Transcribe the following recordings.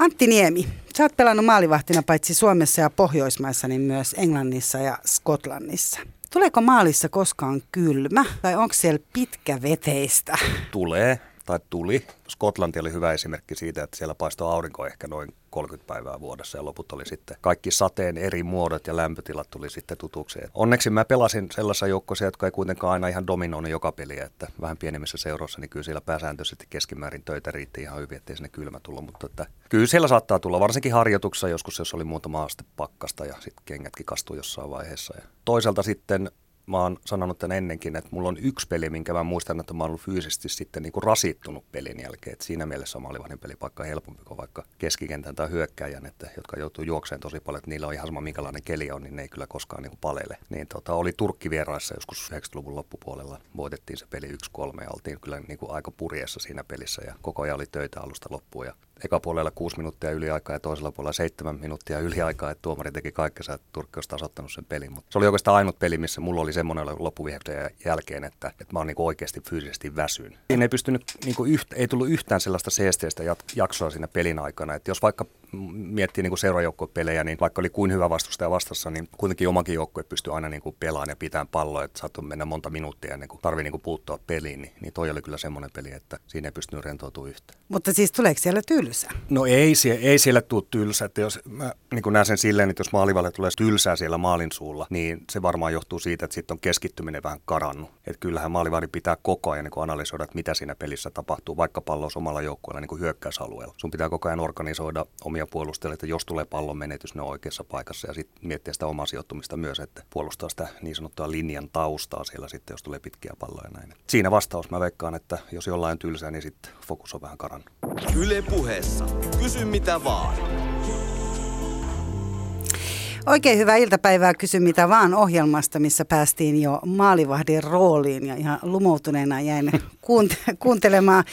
Antti Niemi, sä oot pelannut maalivahtina paitsi Suomessa ja Pohjoismaissa, niin myös Englannissa ja Skotlannissa. Tuleeko maalissa koskaan kylmä vai onko siellä pitkä veteistä? Tulee tai tuli. Skotlanti oli hyvä esimerkki siitä, että siellä paistoi aurinko ehkä noin 30 päivää vuodessa ja loput oli sitten kaikki sateen eri muodot ja lämpötilat tuli sitten tutuksi. Onneksi mä pelasin sellaisia joukkoja, jotka ei kuitenkaan aina ihan dominoinut joka peliä, että vähän pienemmissä seuroissa, niin kyllä siellä pääsääntöisesti keskimäärin töitä riitti ihan hyvin, ettei sinne kylmä tullut, mutta että kyllä siellä saattaa tulla, varsinkin harjoituksessa joskus, jos oli muutama aste pakkasta ja sitten kengätkin kastuu jossain vaiheessa. Ja toisaalta sitten mä oon sanonut tämän ennenkin, että mulla on yksi peli, minkä mä muistan, että mä oon ollut fyysisesti sitten niin kuin rasittunut pelin jälkeen. Et siinä mielessä maalivahdin paikka helpompi kuin vaikka keskikentän tai hyökkäjän, että, jotka joutuu juokseen tosi paljon, että niillä on ihan sama minkälainen keli on, niin ne ei kyllä koskaan niin kuin palele. Niin tota, oli Turkki vieraissa joskus 90-luvun loppupuolella, voitettiin se peli 1-3 ja oltiin kyllä niin kuin aika purjeessa siinä pelissä ja koko ajan oli töitä alusta loppuun ja eka puolella kuusi minuuttia yliaikaa ja toisella puolella seitsemän minuuttia yliaikaa, että tuomari teki kaikkensa, että Turkki olisi tasoittanut sen pelin. Mutta se oli oikeastaan ainut peli, missä mulla oli semmoinen loppuvihdojen jälkeen, että, että mä oon niinku oikeasti fyysisesti väsyn. Siinä ei pystynyt, niinku yhtä, ei tullut yhtään sellaista seesteistä jaksoa siinä pelin aikana, että jos vaikka miettii niin seurajoukkuepelejä, niin vaikka oli kuin hyvä vastustaja vastassa, niin kuitenkin omakin joukkue pystyy aina niin kuin pelaamaan ja pitämään palloa, että saattoi mennä monta minuuttia ennen kuin tarvii niin kuin puuttua peliin, niin, niin toi oli kyllä semmoinen peli, että siinä ei pystynyt rentoutumaan yhtään. Mutta siis tuleeko siellä tylsä? No ei, ei siellä tule tylsä, että jos mä niin näen sen silleen, että jos maalivalle tulee tylsää siellä maalin suulla, niin se varmaan johtuu siitä, että sitten on keskittyminen vähän karannut. Että kyllähän maalivahdin pitää koko ajan niin kuin analysoida, että mitä siinä pelissä tapahtuu, vaikka pallo on omalla joukkueella niin kuin hyökkäysalueella. Sun pitää koko ajan organisoida omia omia puolustajia, että jos tulee pallon menetys, ne on oikeassa paikassa ja sitten miettiä sitä omaa sijoittumista myös, että puolustaa sitä niin sanottua linjan taustaa siellä sitten, jos tulee pitkiä palloja näin. Siinä vastaus mä veikkaan, että jos jollain tylsää, niin sitten fokus on vähän karannut. Yle puheessa. Kysy mitä vaan. Oikein hyvää iltapäivää Kysy mitä vaan ohjelmasta, missä päästiin jo maalivahdin rooliin ja ihan lumoutuneena jäin kuuntelemaan.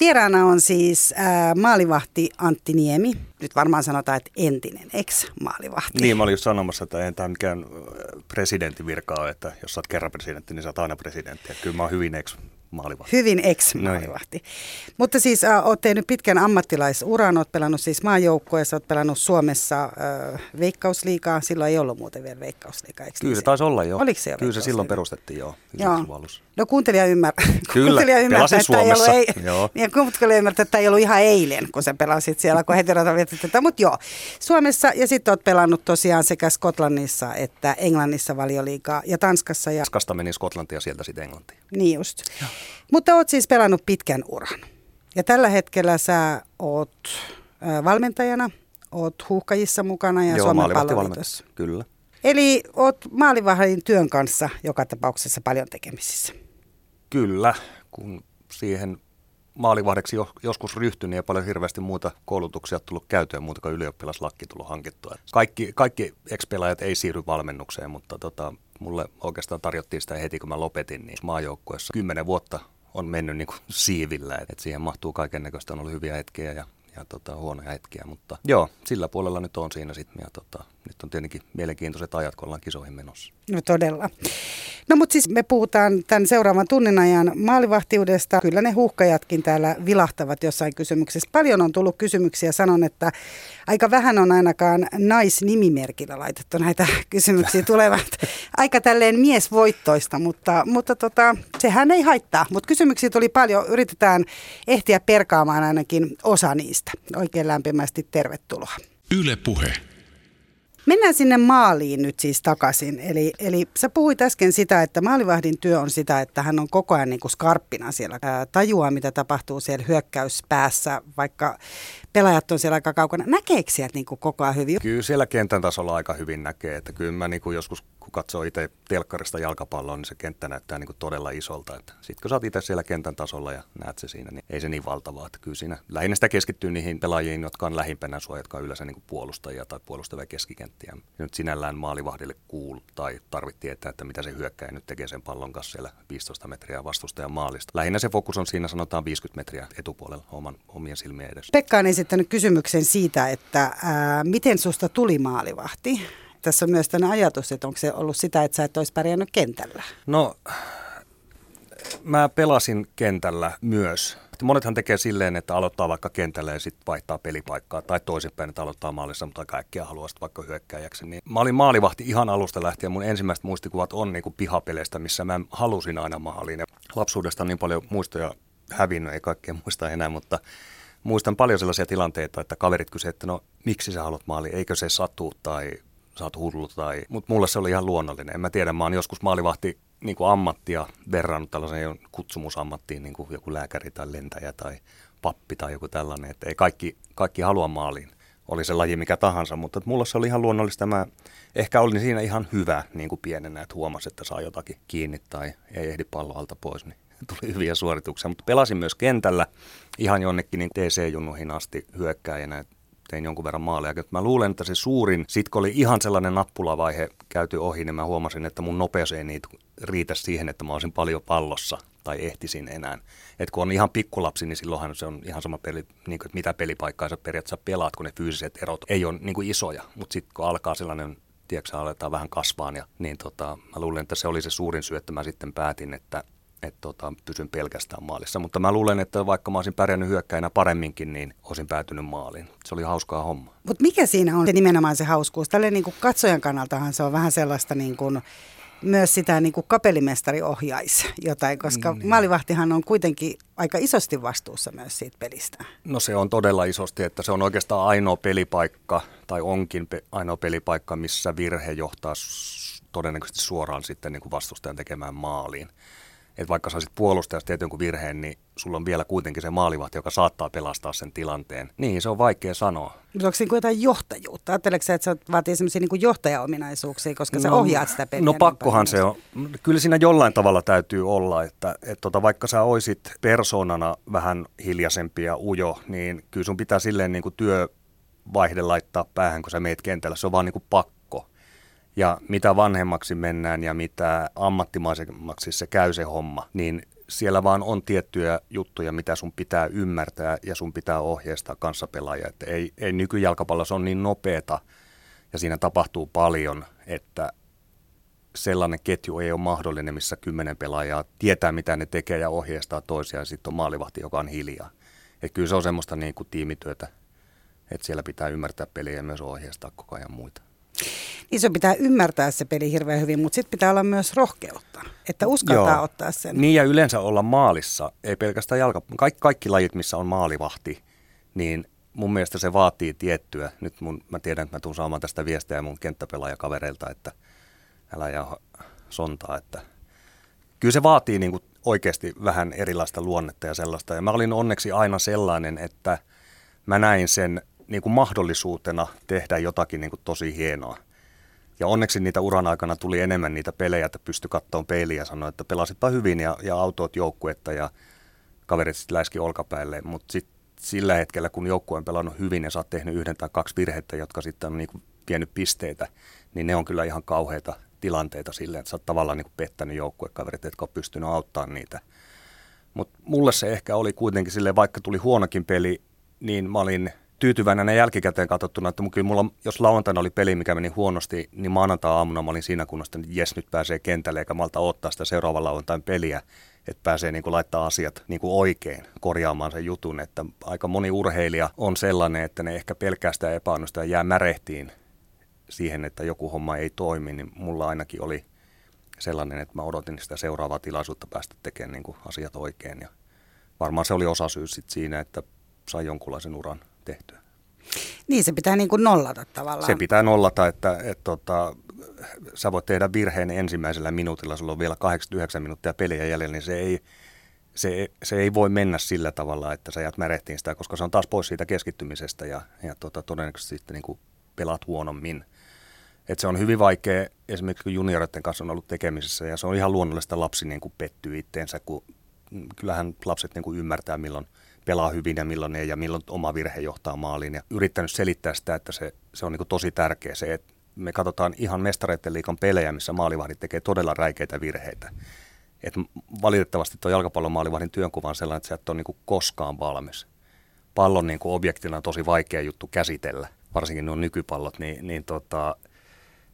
Vieraana on siis ää, maalivahti Antti Niemi. Nyt varmaan sanotaan, että entinen ex-maalivahti. Niin, mä olin just sanomassa, että ei tämä mikään presidentin virkaa, että jos sä oot kerran presidentti, niin sä oot aina presidentti. Kyllä mä oon hyvin ex maalivahti. Hyvin ex-maalivahti. No Mutta siis äh, olet tehnyt pitkän ammattilaisuran, olet pelannut siis maajoukkueessa, olet pelannut Suomessa äh, veikkausliikaa. Silloin ei ollut muuten vielä veikkausliikaa, eikö Kyllä niin se taisi olla jo. Oliko se jo Kyllä se silloin perustettiin jo. joo. No kuuntelija, ymmär... Kyllä, kuuntelija ymmärtää, että ei ollut, ei... joo. Ja kuuntelija ymmärtää, että ei ollut ihan eilen, kun sä pelasit siellä, kun heti tätä. Mutta joo, Suomessa ja sitten olet pelannut tosiaan sekä Skotlannissa että Englannissa valioliikaa ja Tanskassa. Ja... Tanskasta meni Skotlantia sieltä sitten Englantiin. Niin just. Joo. Mutta oot siis pelannut pitkän uran. Ja tällä hetkellä sä oot valmentajana, oot huuhkajissa mukana ja Joo, Suomen palloliitossa. Kyllä. Eli oot maalivahdin työn kanssa joka tapauksessa paljon tekemisissä. Kyllä, kun siihen maalivahdeksi joskus ryhtyi, niin ei paljon hirveästi muuta koulutuksia tullut käytyä, muuta kuin ylioppilaslakki tullut hankittua. Kaikki, kaikki ex-pelaajat ei siirry valmennukseen, mutta tota, mulle oikeastaan tarjottiin sitä heti, kun mä lopetin, niin maajoukkueessa kymmenen vuotta on mennyt niin kuin siivillä, että siihen mahtuu kaiken näköistä, on ollut hyviä hetkiä ja ja tota, huonoja hetkiä, mutta joo, sillä puolella nyt on siinä sitten ja tota, nyt on tietenkin mielenkiintoiset ajat, kun ollaan kisoihin menossa. No todella. No mutta siis me puhutaan tämän seuraavan tunnin ajan maalivahtiudesta. Kyllä ne huhkajatkin täällä vilahtavat jossain kysymyksessä. Paljon on tullut kysymyksiä. Sanon, että aika vähän on ainakaan naisnimimerkillä laitettu näitä kysymyksiä tulevat. Aika tälleen miesvoittoista, mutta, mutta tota, sehän ei haittaa. Mutta kysymyksiä tuli paljon. Yritetään ehtiä perkaamaan ainakin osa niistä. Oikein lämpimästi tervetuloa. Yle Puhe. Mennään sinne maaliin nyt siis takaisin. Eli, eli sä puhuit äsken sitä, että maalivahdin työ on sitä, että hän on koko ajan niin kuin skarppina siellä. Ää, tajuaa, mitä tapahtuu siellä hyökkäyspäässä, vaikka pelaajat on siellä aika kaukana. Näkeekö sieltä niin kuin koko ajan hyvin? Kyllä siellä kentän tasolla aika hyvin näkee. Että kyllä mä niin kuin joskus kun katsoo itse telkkarista jalkapalloa, niin se kenttä näyttää niin kuin todella isolta. Sitten kun sä oot itse siellä kentän tasolla ja näet se siinä, niin ei se niin valtavaa. Että kyllä siinä lähinnä sitä keskittyy niihin pelaajiin, jotka on lähimpänä sua, jotka on yleensä niin kuin puolustajia tai puolustavia Ja nyt sinällään maalivahdille kuul tai tarvittiin tietää, että mitä se hyökkäjä nyt tekee sen pallon kanssa siellä 15 metriä vastustajan maalista. Lähinnä se fokus on siinä sanotaan 50 metriä etupuolella oman, omien silmien edessä. Pekka on esittänyt kysymyksen siitä, että ää, miten susta tuli maalivahti? tässä on myös tämmöinen ajatus, että onko se ollut sitä, että sä et olisi pärjännyt kentällä? No, mä pelasin kentällä myös. Monethan tekee silleen, että aloittaa vaikka kentällä ja sitten vaihtaa pelipaikkaa, tai toisinpäin, että aloittaa maalissa, mutta kaikkia haluaa sitten vaikka hyökkääjäksi. Niin mä olin maalivahti ihan alusta lähtien. Mun ensimmäiset muistikuvat on niin kuin pihapeleistä, missä mä halusin aina maaliin. Ja lapsuudesta on niin paljon muistoja hävinnyt, ei kaikkea muista enää, mutta muistan paljon sellaisia tilanteita, että kaverit kysyivät, että no miksi sä haluat maali, eikö se satu tai sä oot hullu tai... Mutta mulle se oli ihan luonnollinen. En mä tiedä, mä oon joskus maalivahti niin kuin ammattia verrannut tällaiseen kutsumusammattiin, niin kuin joku lääkäri tai lentäjä tai pappi tai joku tällainen, että ei kaikki, kaikki halua maaliin. Oli se laji mikä tahansa, mutta mulla se oli ihan luonnollista. Mä ehkä olin siinä ihan hyvä niin kuin pienenä, että huomasi, että saa jotakin kiinni tai ei ehdi palloalta pois, niin tuli hyviä suorituksia. Mutta pelasin myös kentällä ihan jonnekin niin TC-junnuihin asti hyökkääjänä tein jonkun verran maaleja. Mä luulen, että se suurin, sit kun oli ihan sellainen nappulavaihe käyty ohi, niin mä huomasin, että mun nopeus ei niitä riitä siihen, että mä olisin paljon pallossa tai ehtisin enää. Et kun on ihan pikkulapsi, niin silloinhan se on ihan sama peli, niin kuin, että mitä pelipaikkaa sä periaatteessa pelaat, kun ne fyysiset erot ei ole niin kuin isoja. Mutta sitten kun alkaa sellainen tiedätkö, aletaan vähän kasvaa, ja, niin tota, mä luulen, että se oli se suurin syy, että mä sitten päätin, että että tota, pysyn pelkästään maalissa. Mutta mä luulen, että vaikka mä olisin pärjännyt hyökkäinä paremminkin, niin olisin päätynyt maaliin. Se oli hauskaa homma. Mutta mikä siinä on se nimenomaan se hauskuus? Tälle niin katsojan kannaltahan se on vähän sellaista niin kuin, myös sitä niin kuin kapellimestari ohjaisi jotain, koska niin. maalivahtihan on kuitenkin aika isosti vastuussa myös siitä pelistä. No se on todella isosti, että se on oikeastaan ainoa pelipaikka, tai onkin pe- ainoa pelipaikka, missä virhe johtaa todennäköisesti suoraan sitten niin kuin vastustajan tekemään maaliin että vaikka sä olisit puolustajasta teet jonkun virheen, niin sulla on vielä kuitenkin se maalivahti, joka saattaa pelastaa sen tilanteen. Niin, se on vaikea sanoa. Mutta onko siinä jotain johtajuutta? Ajatteleeko että se vaatii sellaisia niin johtajaominaisuuksia, koska no, sä ohjaat sitä peliä? No niin pakkohan se on. Kyllä siinä jollain tavalla täytyy olla, että et tota, vaikka sä oisit persoonana vähän hiljaisempi ja ujo, niin kyllä sun pitää silleen niin kuin työvaihde laittaa päähän, kun sä meet kentällä. Se on vaan niin kuin pakko ja mitä vanhemmaksi mennään ja mitä ammattimaisemmaksi se käy se homma, niin siellä vaan on tiettyjä juttuja, mitä sun pitää ymmärtää ja sun pitää ohjeistaa kanssapelaajia. Että ei, ei nykyjalkapallossa on niin nopeeta ja siinä tapahtuu paljon, että sellainen ketju ei ole mahdollinen, missä kymmenen pelaajaa tietää, mitä ne tekee ja ohjeistaa toisiaan ja sitten on maalivahti, joka on hiljaa. Että kyllä se on semmoista niin kuin tiimityötä, että siellä pitää ymmärtää peliä ja myös ohjeistaa koko ajan muita. Niin se pitää ymmärtää se peli hirveän hyvin, mutta sitten pitää olla myös rohkeutta, että uskaltaa Joo. ottaa sen. Niin ja yleensä olla maalissa, ei pelkästään jalka, kaikki, kaikki lajit, missä on maalivahti, niin mun mielestä se vaatii tiettyä. Nyt mun, mä tiedän, että mä tuun saamaan tästä viestejä mun kenttäpelaajakavereilta, että älä ja sontaa, että kyllä se vaatii niin kuin oikeasti vähän erilaista luonnetta ja sellaista. Ja mä olin onneksi aina sellainen, että mä näin sen niin kuin mahdollisuutena tehdä jotakin niin kuin tosi hienoa. Ja onneksi niitä uran aikana tuli enemmän niitä pelejä, että pystyi kattoon peiliä ja sanoi, että pelasitpa hyvin ja, ja autoit joukkuetta ja kaverit sitten läiski olkapäille. Mutta sitten sillä hetkellä, kun joukkue on pelannut hyvin ja sä oot tehnyt yhden tai kaksi virhettä, jotka sitten on niinku vienyt pisteitä, niin ne on kyllä ihan kauheita tilanteita silleen, että sä oot tavallaan niinku pettänyt joukkuekaverit, jotka on pystynyt auttamaan niitä. Mutta mulle se ehkä oli kuitenkin silleen, vaikka tuli huonokin peli, niin mä olin – tyytyväinen jälkikäteen katsottuna, että kyllä mulla, jos lauantaina oli peli, mikä meni huonosti, niin maanantai-aamuna mä olin siinä kunnossa, että jes, nyt pääsee kentälle, eikä malta ottaa sitä seuraavan lauantain peliä, että pääsee niin kuin laittaa asiat niin kuin oikein korjaamaan sen jutun, että aika moni urheilija on sellainen, että ne ehkä pelkää sitä epäonnistua ja jää märehtiin siihen, että joku homma ei toimi, niin mulla ainakin oli sellainen, että mä odotin sitä seuraavaa tilaisuutta päästä tekemään niin kuin asiat oikein ja varmaan se oli osa syy siinä, että sai jonkunlaisen uran tehtyä. Niin, se pitää niin kuin nollata tavallaan. Se pitää nollata, että, että tota, sä voit tehdä virheen ensimmäisellä minuutilla, sulla on vielä 89 minuuttia peliä jäljellä, niin se ei, se, se ei voi mennä sillä tavalla, että sä jäät märehtiin sitä, koska se on taas pois siitä keskittymisestä ja, ja tota, todennäköisesti sitten niin kuin pelaat huonommin. Et se on hyvin vaikea, esimerkiksi kun junioreiden kanssa on ollut tekemisissä, ja se on ihan luonnollista lapsi niin kuin pettyy itteensä, kun kyllähän lapset niin kuin ymmärtää, milloin – pelaa hyvin ja milloin ei ja milloin oma virhe johtaa maaliin. Ja yrittänyt selittää sitä, että se, se on niin tosi tärkeä se, että me katsotaan ihan mestareiden liikan pelejä, missä maalivahdit tekee todella räikeitä virheitä. Et valitettavasti tuo jalkapallon maalivahdin työnkuva on sellainen, että se et ole niin koskaan valmis. Pallon niin objektina on tosi vaikea juttu käsitellä, varsinkin nuo nykypallot, niin, niin tota,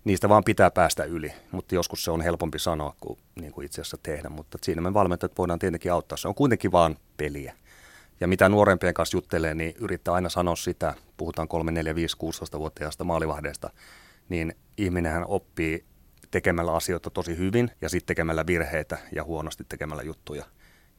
niistä vaan pitää päästä yli, mutta joskus se on helpompi sanoa kuin, niin kuin itse asiassa tehdä, mutta siinä me valmentajat voidaan tietenkin auttaa. Se on kuitenkin vaan peliä. Ja mitä nuorempien kanssa juttelee, niin yrittää aina sanoa sitä, puhutaan 3, 4, 5, 16-vuotiaasta maalivahdeesta, niin ihminenhän oppii tekemällä asioita tosi hyvin ja sitten tekemällä virheitä ja huonosti tekemällä juttuja.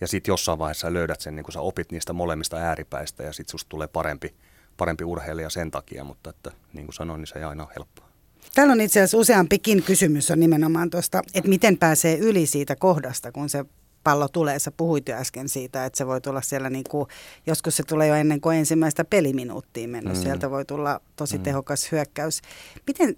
Ja sitten jossain vaiheessa löydät sen, niin kun sä opit niistä molemmista ääripäistä ja sitten susta tulee parempi, parempi urheilija sen takia, mutta että, niin kuin sanoin, niin se ei aina ole helppoa. Täällä on itse asiassa useampikin kysymys on nimenomaan tuosta, että miten pääsee yli siitä kohdasta, kun se pallo tulee. Sä puhuit jo äsken siitä, että se voi tulla siellä, niin kuin, joskus se tulee jo ennen kuin ensimmäistä peliminuuttia mennyt. Mm. Sieltä voi tulla tosi mm. tehokas hyökkäys. Miten,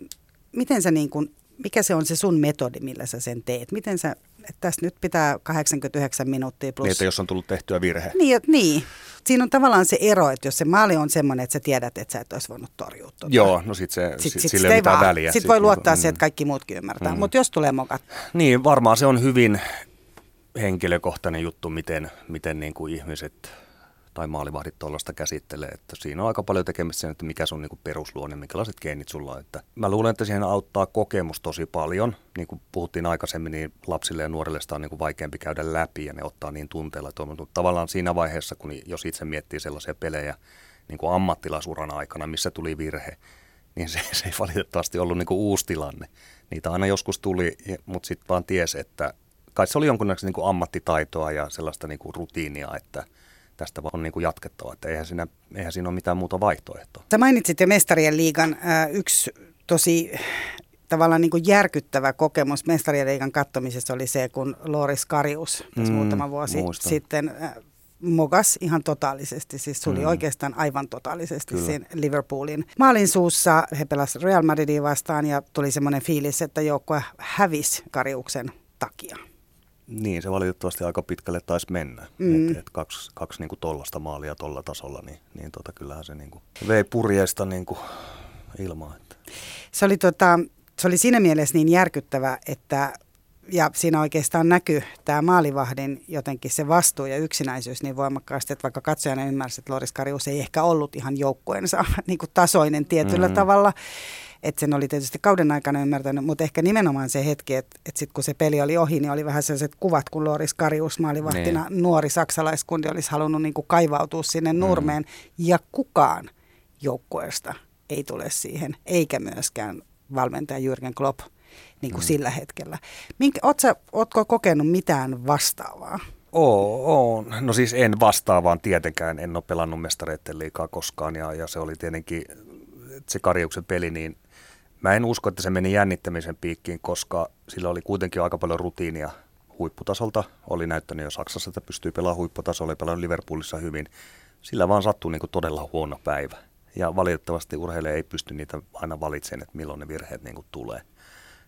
miten sä niin kuin, mikä se on se sun metodi, millä sä sen teet? Miten sä, että tässä nyt pitää 89 minuuttia plus... Niin, että jos on tullut tehtyä virhe. Niin, niin. Siinä on tavallaan se ero, että jos se maali on semmoinen, että sä tiedät, että sä et olisi voinut torjua tuota. Joo, no sit se, sit, sit, sille ei mitään vaan, väliä. Sitten voi luottaa mm. siihen, että kaikki muutkin ymmärtää. Mm. Mutta jos tulee mokat. Niin, varmaan se on hyvin henkilökohtainen juttu, miten, miten niin kuin ihmiset tai maalivahdit tuollaista käsittelee. Että siinä on aika paljon tekemistä sen, että mikä sun niin perusluonne, minkälaiset geenit sulla on. Että mä luulen, että siihen auttaa kokemus tosi paljon. Niin kuin puhuttiin aikaisemmin, niin lapsille ja nuorille sitä on niin kuin vaikeampi käydä läpi ja ne ottaa niin tunteella. Mutta tavallaan siinä vaiheessa, kun jos itse miettii sellaisia pelejä niin kuin ammattilaisuran aikana, missä tuli virhe, niin se, se ei valitettavasti ollut niin kuin uusi tilanne. Niitä aina joskus tuli, mutta sitten vaan ties, että kai se oli jonkunlaista niin kuin ammattitaitoa ja sellaista niin kuin rutiinia, että – tästä on niin kuin jatkettava, että eihän siinä, eihän siinä ole mitään muuta vaihtoehtoa. Sä mainitsit jo Mestarien liigan äh, yksi tosi tavallaan niin kuin järkyttävä kokemus Mestarien liigan kattomisessa oli se, kun Loris Karius tässä mm, muutama vuosi muistan. sitten äh, mogas ihan totaalisesti, siis suli mm. oikeastaan aivan totaalisesti Kyllä. siinä Liverpoolin maalin suussa. He pelasivat Real Madridin vastaan ja tuli semmoinen fiilis, että joukkue hävisi Kariuksen takia. Niin, se valitettavasti aika pitkälle taisi mennä. Mm. Et, et kaksi kaksi niinku tollasta maalia tolla tasolla, niin, niin tota, kyllähän se niinku vei purjeista niinku ilmaa. Että. Se, oli tota, se oli siinä mielessä niin järkyttävä, että ja siinä oikeastaan näkyy tämä maalivahdin jotenkin se vastuu ja yksinäisyys niin voimakkaasti, että vaikka katsojana ymmärsi, että Loris Karius ei ehkä ollut ihan joukkueensa niin tasoinen tietyllä mm. tavalla, että sen oli tietysti kauden aikana ymmärtänyt, mutta ehkä nimenomaan se hetki, että, että sitten kun se peli oli ohi, niin oli vähän sellaiset kuvat, kun Loris Karius maalivahtina niin. nuori saksalaiskundi olisi halunnut niin kuin kaivautua sinne mm. nurmeen. Mm. Ja kukaan joukkueesta ei tule siihen, eikä myöskään valmentaja Jürgen Klopp niin kuin mm. sillä hetkellä. Minkä, ootko, ootko kokenut mitään vastaavaa? Oo, on. No siis en vastaavaan tietenkään. En ole pelannut mestareiden liikaa koskaan ja, ja se oli tietenkin se Karjuksen peli, niin Mä en usko, että se meni jännittämisen piikkiin, koska sillä oli kuitenkin aika paljon rutiinia huipputasolta. Oli näyttänyt jo Saksassa, että pystyy pelaamaan huipputasolla, oli pelannut Liverpoolissa hyvin. Sillä vaan sattui niin kuin todella huono päivä. Ja valitettavasti urheilija ei pysty niitä aina valitsemaan, että milloin ne virheet niin kuin tulee.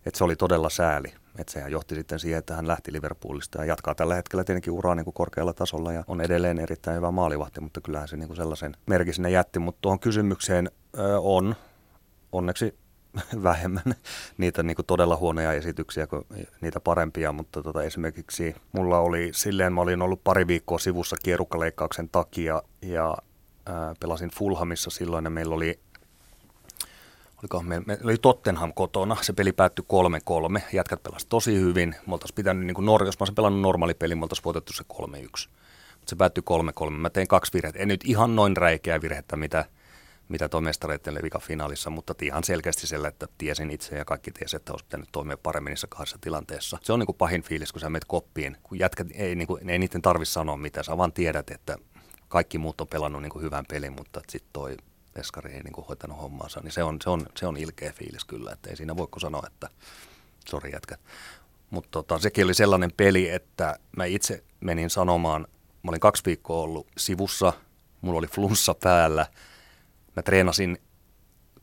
Et se oli todella sääli. Et sehän johti sitten siihen, että hän lähti Liverpoolista ja jatkaa tällä hetkellä tietenkin uraa niin kuin korkealla tasolla ja on edelleen erittäin hyvä maalivahti, mutta kyllähän se niin kuin sellaisen merkin sinne jätti. Mutta tuohon kysymykseen ö, on onneksi vähemmän niitä niin kuin todella huonoja esityksiä kuin niitä parempia, mutta tota, esimerkiksi mulla oli silleen, mä olin ollut pari viikkoa sivussa kierukkaleikkauksen takia ja ää, pelasin Fulhamissa silloin ja meillä oli Oliko me, me oli Tottenham kotona, se peli päättyi 3-3, jätkät pelasivat tosi hyvin, me oltaisiin pitänyt, niin kuin, jos mä olisin pelannut normaali peli, me oltaisiin voitettu se 3-1. Mutta se päättyi 3-3, mä tein kaksi virhettä, en nyt ihan noin räikeä virhettä, mitä mitä tuo mestareiden levika finaalissa, mutta ihan selkeästi sillä, että tiesin itse ja kaikki tiesi, että olisi pitänyt toimia paremmin niissä kahdessa tilanteessa. Se on niin kuin pahin fiilis, kun sä menet koppiin, kun jätkät ei, niin kuin, ei niiden tarvitse sanoa mitä, sä vaan tiedät, että kaikki muut on pelannut niin kuin hyvän pelin, mutta sitten toi Eskari ei niin kuin hoitanut hommaansa, niin se on, se, on, se on ilkeä fiilis kyllä, että ei siinä voi sanoa, että sori jätkät. Mutta tota, sekin oli sellainen peli, että mä itse menin sanomaan, mä olin kaksi viikkoa ollut sivussa, mulla oli flunssa päällä – Mä treenasin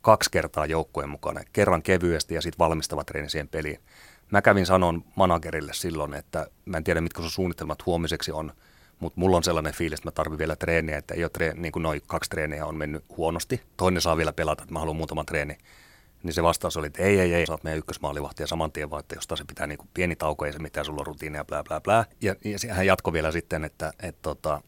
kaksi kertaa joukkueen mukana, kerran kevyesti ja sitten valmistava treeni siihen peliin. Mä kävin sanon managerille silloin, että mä en tiedä mitkä sun suunnitelmat huomiseksi on, mutta mulla on sellainen fiilis, että mä tarvitsen vielä treeniä, että ei ole treen, niin kuin noin kaksi treeniä on mennyt huonosti. Toinen saa vielä pelata, että mä haluan muutaman treeni. Niin se vastaus oli, että ei, ei, ei, sä oot meidän ykkösmaalivahti ja saman tien vaan, että jostain se pitää niin kuin pieni tauko, ei se mitään, sulla on rutiinia, bla bla bla. Ja, ja hän jatkoi vielä sitten, että, että, että tota,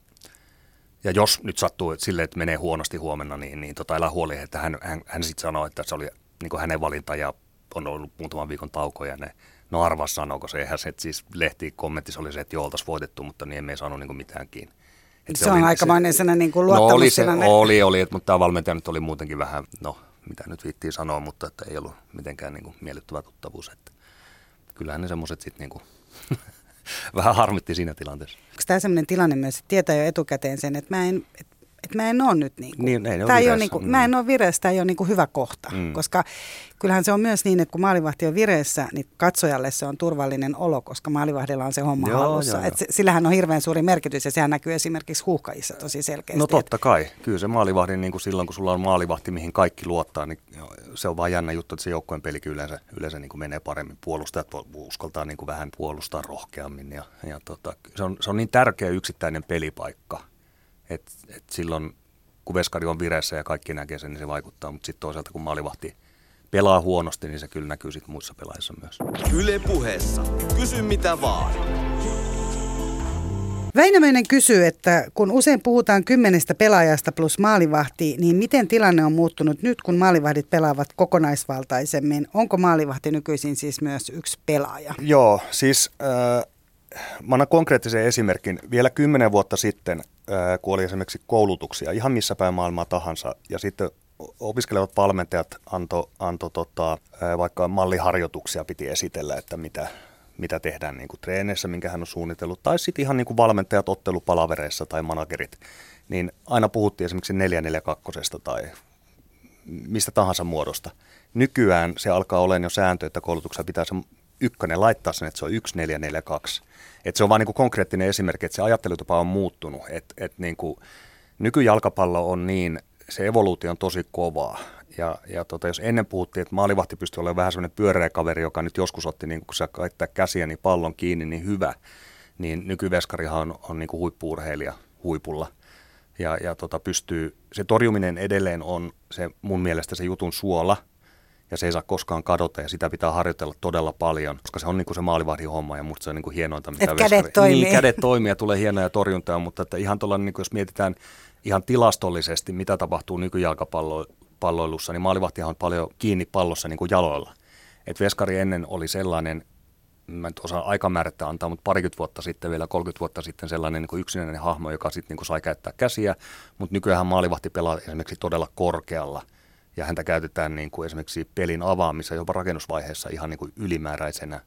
ja jos nyt sattuu silleen, että menee huonosti huomenna, niin, niin tota, älä huoli, että hän, hän, hän sitten sanoi, että se oli niin kuin hänen valinta ja on ollut muutaman viikon tauko ja ne, no arvas sanooko se, eihän se, että siis lehti kommentti oli se, että joo, oltaisiin voitettu, mutta niin emme saanut niin mitään kiinni. se, se on aikamoinen se, niin kuin no oli, se, oli, oli, mutta tämä valmentaja nyt oli muutenkin vähän, no mitä nyt viittiin sanoa, mutta että ei ollut mitenkään niin kuin miellyttävä tuttavuus. Että kyllähän ne semmoiset sitten niin vähän harmitti siinä tilanteessa. Onko tämä sellainen tilanne myös, että tietää jo etukäteen sen, että mä en, että että mä en ole nyt niin kuin, niin, ei tämä ei ole niin kuin, mm. mä en ole vireessä, tämä ei ole niin kuin hyvä kohta, mm. koska kyllähän se on myös niin, että kun maalivahti on vireessä, niin katsojalle se on turvallinen olo, koska maalivahdilla on se homma joo, hallussa. Joo, Et sillähän on hirveän suuri merkitys ja sehän näkyy esimerkiksi huuhkajissa tosi selkeästi. No totta kai, kyllä se maalivahdin niin kuin silloin, kun sulla on maalivahti, mihin kaikki luottaa, niin se on vaan jännä juttu, että se joukkueen pelikin yleensä, yleensä niin kuin menee paremmin. Puolustajat uskaltaa niin kuin vähän puolustaa rohkeammin ja, ja tota, se, on, se on niin tärkeä yksittäinen pelipaikka – et, et silloin kun veskari on vireessä ja kaikki näkee sen, niin se vaikuttaa, mutta sitten toisaalta kun maalivahti pelaa huonosti, niin se kyllä näkyy sitten muissa pelaajissa myös. Yle puheessa. Kysy mitä vaan. Väinämöinen kysyy, että kun usein puhutaan kymmenestä pelaajasta plus maalivahti, niin miten tilanne on muuttunut nyt, kun maalivahdit pelaavat kokonaisvaltaisemmin? Onko maalivahti nykyisin siis myös yksi pelaaja? Joo, siis äh, mä annan konkreettisen esimerkin. Vielä kymmenen vuotta sitten, kun oli esimerkiksi koulutuksia ihan missä päin maailmaa tahansa, ja sitten opiskelevat valmentajat antoi anto, tota, vaikka malliharjoituksia piti esitellä, että mitä, mitä tehdään niin kuin treeneissä, minkä hän on suunnitellut, tai sitten ihan niin kuin valmentajat ottelupalavereissa tai managerit, niin aina puhuttiin esimerkiksi 442 tai mistä tahansa muodosta. Nykyään se alkaa olemaan jo sääntö, että koulutuksessa pitää se ykkönen laittaa sen, että se on 1442. Että se on vain niin konkreettinen esimerkki, että se ajattelutapa on muuttunut. Että et niin kuin, nykyjalkapallo on niin, se evoluutio on tosi kovaa. Ja, ja tota, jos ennen puhuttiin, että maalivahti pystyy olemaan vähän sellainen pyöreä kaveri, joka nyt joskus otti, niin kun sä käyttää käsiä, niin pallon kiinni, niin hyvä. Niin nykyveskarihan on, on niin kuin huippuurheilija huipulla. Ja, ja tota, pystyy, se torjuminen edelleen on se mun mielestä se jutun suola – ja se ei saa koskaan kadota ja sitä pitää harjoitella todella paljon, koska se on niin kuin se maalivahdin homma ja musta se on niin kuin hienointa. Mitä Et kädet toimii. Niin, kädet toimii ja tulee hienoja torjuntaa, mutta että ihan tuolla, niin kuin jos mietitään ihan tilastollisesti, mitä tapahtuu nykyjalkapalloilussa, niin maalivahtihan on paljon kiinni pallossa niin kuin jaloilla. Et veskari ennen oli sellainen, mä en osaa aikamäärättä antaa, mutta parikymmentä vuotta sitten, vielä 30 vuotta sitten sellainen niin kuin yksinäinen hahmo, joka sitten niin sai käyttää käsiä, mutta nykyään maalivahti pelaa esimerkiksi todella korkealla – ja häntä käytetään niin kuin esimerkiksi pelin avaamissa jopa rakennusvaiheessa ihan niin kuin ylimääräisenä.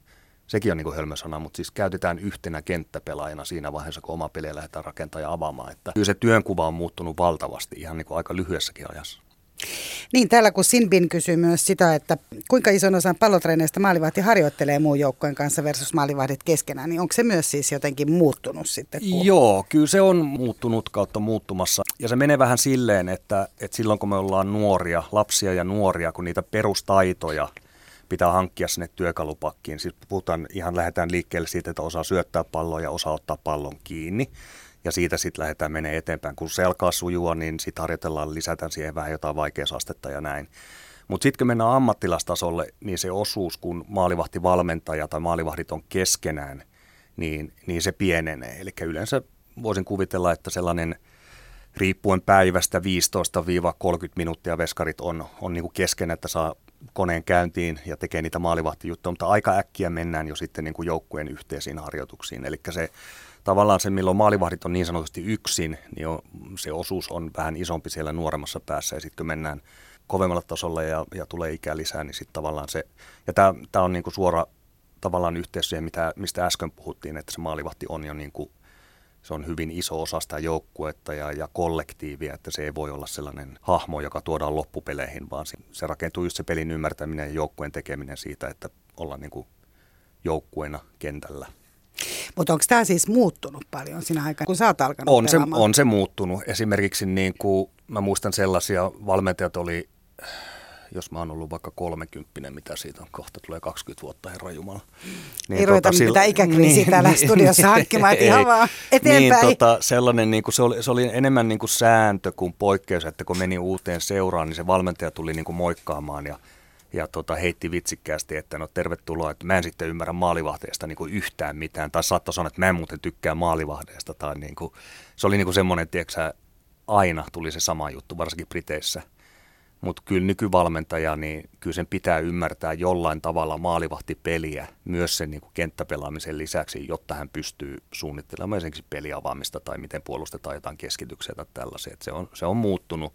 Sekin on niin kuin hölmösana, mutta siis käytetään yhtenä kenttäpelaajana siinä vaiheessa, kun oma peliä lähdetään rakentamaan ja avaamaan. Että kyllä se työnkuva on muuttunut valtavasti ihan niin kuin aika lyhyessäkin ajassa. Niin, täällä kun Sinbin kysyy myös sitä, että kuinka ison osan pallotreeneistä maalivahti harjoittelee muun joukkojen kanssa versus maalivahdit keskenään, niin onko se myös siis jotenkin muuttunut sitten? Kun... Joo, kyllä se on muuttunut kautta muuttumassa. Ja se menee vähän silleen, että, että silloin kun me ollaan nuoria, lapsia ja nuoria, kun niitä perustaitoja pitää hankkia sinne työkalupakkiin. Siis puhutaan, ihan lähdetään liikkeelle siitä, että osaa syöttää palloa ja osaa ottaa pallon kiinni ja siitä sitten lähdetään menee eteenpäin. Kun se alkaa sujua, niin sitten harjoitellaan, lisätään siihen vähän jotain vaikeusastetta ja näin. Mutta sitten kun mennään ammattilastasolle, niin se osuus, kun maalivahtivalmentaja tai maalivahdit on keskenään, niin, niin se pienenee. Eli yleensä voisin kuvitella, että sellainen riippuen päivästä 15-30 minuuttia veskarit on, on niin kuin kesken, että saa koneen käyntiin ja tekee niitä maalivahtijuttuja, mutta aika äkkiä mennään jo sitten niin kuin joukkueen yhteisiin harjoituksiin. Eli se tavallaan se, milloin maalivahdit on niin sanotusti yksin, niin on, se osuus on vähän isompi siellä nuoremmassa päässä. Ja sitten kun mennään kovemmalle tasolle ja, ja tulee ikää lisää, niin sitten tavallaan se, ja tämä on niinku suora tavallaan yhteys siihen, mitä, mistä äsken puhuttiin, että se maalivahti on jo niinku, se on hyvin iso osa sitä joukkuetta ja, ja kollektiivia, että se ei voi olla sellainen hahmo, joka tuodaan loppupeleihin, vaan se, se rakentuu just se pelin ymmärtäminen ja joukkueen tekeminen siitä, että ollaan niinku joukkueena kentällä. Mutta onko tämä siis muuttunut paljon siinä aikana, kun sä oot alkanut on se, on se muuttunut. Esimerkiksi niin kuin mä muistan sellaisia, valmentajat oli, jos mä oon ollut vaikka 30, mitä siitä on, kohta tulee 20 vuotta, herra Jumala. Niin, ei tuota, ruveta mitään ikäkriisiä niin, täällä niin, studiossa hankkimaan, että ihan vaan eteenpäin. Niin, tota, sellainen, niin kuin, se, oli, se oli enemmän niin kuin sääntö kuin poikkeus, että kun meni uuteen seuraan, niin se valmentaja tuli niin kuin moikkaamaan ja ja tota, heitti vitsikkäästi, että no tervetuloa, että mä en sitten ymmärrä maalivahdeesta niin kuin yhtään mitään, tai saattoi sanoa, että mä en muuten tykkää maalivahdeesta, tai niin kuin, se oli niin kuin semmoinen, tiedätkö aina tuli se sama juttu, varsinkin Briteissä. Mutta kyllä nykyvalmentaja, niin kyllä sen pitää ymmärtää jollain tavalla maalivahtipeliä myös sen niin kuin kenttäpelaamisen lisäksi, jotta hän pystyy suunnittelemaan esimerkiksi peliavaamista tai miten puolustetaan jotain keskityksiä tai tällaisia. Et se, on, se on muuttunut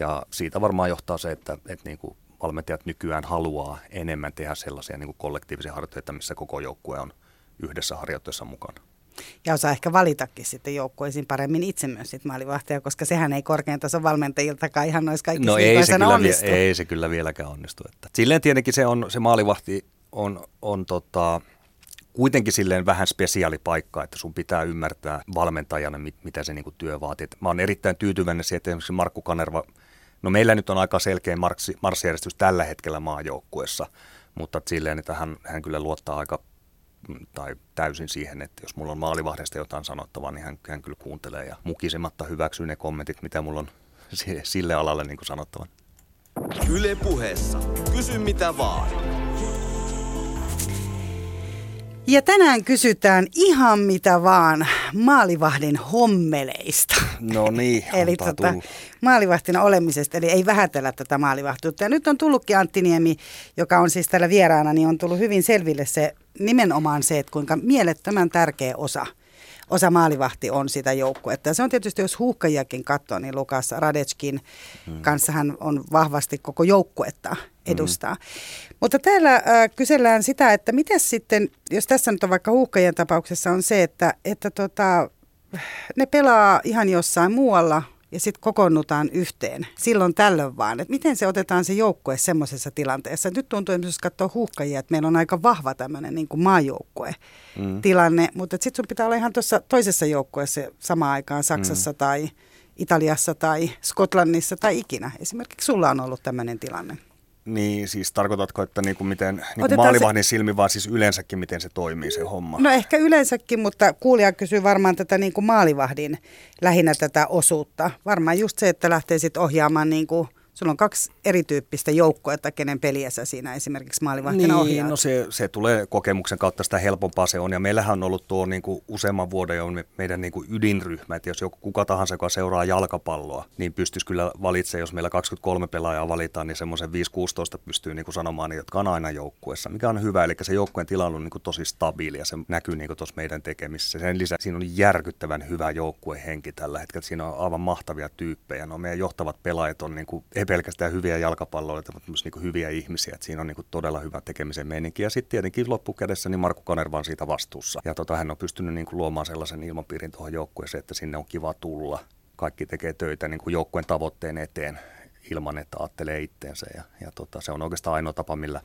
ja siitä varmaan johtaa se, että, että niin kuin valmentajat nykyään haluaa enemmän tehdä sellaisia niin kuin kollektiivisia harjoitteita, missä koko joukkue on yhdessä harjoitteessa mukana. Ja osaa ehkä valitakin sitten joukkueisiin paremmin itse myös sit maalivahtia, koska sehän ei korkean tason valmentajiltakaan ihan noissa kaikissa no ei se, kyllä onnistu. Vie, ei se kyllä vieläkään onnistu. Että silleen tietenkin se, on, se maalivahti on, on tota, kuitenkin silleen vähän spesiaalipaikka, että sun pitää ymmärtää valmentajana, mit, mitä se niinku työ vaatii. Mä oon erittäin tyytyväinen siihen, että esimerkiksi Markku Kanerva, no meillä nyt on aika selkeä marssijärjestys tällä hetkellä maajoukkuessa, mutta silleen, että hän, hän kyllä luottaa aika tai täysin siihen, että jos mulla on maalivahdesta jotain sanottavaa, niin hän, hän kyllä kuuntelee ja mukisematta hyväksyy ne kommentit, mitä mulla on sille alalle niin sanottavan. Yle puheessa. Kysy mitä vaan. Ja tänään kysytään ihan mitä vaan maalivahdin hommeleista. No niin, Eli tota, maalivahtina olemisesta, eli ei vähätellä tätä maalivahtuutta. Ja nyt on tullutkin Antti Niemi, joka on siis täällä vieraana, niin on tullut hyvin selville se nimenomaan se, että kuinka mielettömän tärkeä osa osa maalivahti on sitä joukkuetta. Se on tietysti, jos huuhkajiakin katsoo, niin Lukas Radetskin mm. kanssa hän on vahvasti koko joukkuetta edustaa. Mm. Mutta täällä äh, kysellään sitä, että miten sitten, jos tässä nyt on vaikka huuhkajien tapauksessa on se, että, että tota, ne pelaa ihan jossain muualla ja sitten kokoonnutaan yhteen silloin tällöin vaan. Että miten se otetaan se joukkue semmoisessa tilanteessa. Nyt tuntuu, että jos katsoo huuhkajia, että meillä on aika vahva tämmöinen niin maajoukkue mm. tilanne, mutta sitten sun pitää olla ihan tuossa toisessa joukkueessa samaan aikaan Saksassa mm. tai Italiassa tai Skotlannissa tai ikinä. Esimerkiksi sulla on ollut tämmöinen tilanne. Niin, siis tarkoitatko, että niin kuin miten niin kuin maalivahdin se... silmi, vaan siis yleensäkin miten se toimii se homma? No ehkä yleensäkin, mutta kuulija kysyy varmaan tätä niin kuin maalivahdin lähinnä tätä osuutta. Varmaan just se, että lähtee sitten ohjaamaan niin kuin – Sulla on kaksi erityyppistä joukkoa, kenen peliä sä siinä esimerkiksi maalivahtina niin, ohjaat. no se, se tulee kokemuksen kautta, sitä helpompaa se on. Ja meillähän on ollut tuo niin kuin useamman vuoden jo meidän niin kuin ydinryhmä, että jos joku kuka tahansa, joka seuraa jalkapalloa, niin pystyisi kyllä valitsemaan, jos meillä 23 pelaajaa valitaan, niin semmoisen 5-16 pystyy niin kuin sanomaan, niin, jotka on aina joukkueessa, mikä on hyvä. Eli se joukkueen tilanne on niin kuin tosi stabiili ja se näkyy niin tuossa meidän tekemissä. Sen lisäksi siinä on järkyttävän hyvä joukkuehenki tällä hetkellä. Siinä on aivan mahtavia tyyppejä. No meidän johtavat pelaajat on niin kuin pelkästään hyviä jalkapalloilijoita, mutta myös niin hyviä ihmisiä. Että siinä on niin todella hyvä tekemisen meininki. Ja sitten tietenkin loppukädessä niin Markku Kanerva on siitä vastuussa. Ja tota, hän on pystynyt niin luomaan sellaisen ilmapiirin tuohon joukkueeseen, että sinne on kiva tulla. Kaikki tekee töitä niin kuin joukkueen tavoitteen eteen ilman, että ajattelee itteensä. Ja, ja tota, se on oikeastaan ainoa tapa, millä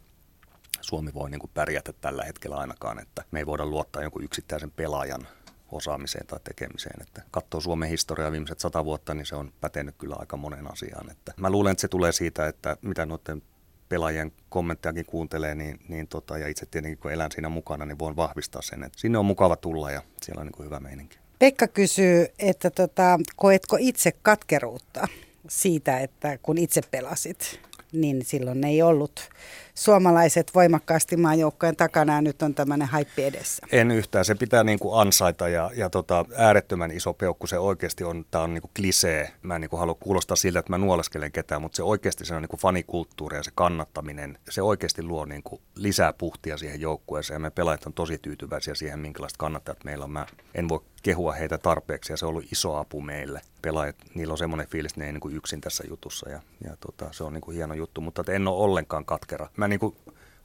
Suomi voi niin kuin pärjätä tällä hetkellä ainakaan, että me ei voida luottaa jonkun yksittäisen pelaajan osaamiseen tai tekemiseen. Että katsoo Suomen historiaa viimeiset sata vuotta, niin se on pätenyt kyllä aika monen asiaan. Että mä luulen, että se tulee siitä, että mitä noiden pelaajien kommenttejakin kuuntelee, niin, niin tota, ja itse tietenkin kun elän siinä mukana, niin voin vahvistaa sen, että sinne on mukava tulla ja siellä on niin kuin hyvä meininki. Pekka kysyy, että tota, koetko itse katkeruutta siitä, että kun itse pelasit, niin silloin ei ollut suomalaiset voimakkaasti maajoukkojen takana ja nyt on tämmöinen haippi edessä. En yhtään. Se pitää niin kuin ansaita ja, ja tota, äärettömän iso peukku se oikeasti on. Tämä on niin kuin klisee. Mä en niin kuin halua kuulostaa siltä, että mä nuoleskelen ketään, mutta se oikeasti se on niin kuin fanikulttuuri ja se kannattaminen, se oikeasti luo niin kuin lisää puhtia siihen joukkueeseen. Ja me pelaajat on tosi tyytyväisiä siihen, minkälaiset kannattajat meillä on. Mä en voi kehua heitä tarpeeksi ja se on ollut iso apu meille. Pelaajat, niillä on semmoinen fiilis, että ne ei niin kuin yksin tässä jutussa ja, ja tota, se on niin kuin hieno juttu, mutta en ole ollenkaan katkera. Mä niin kuin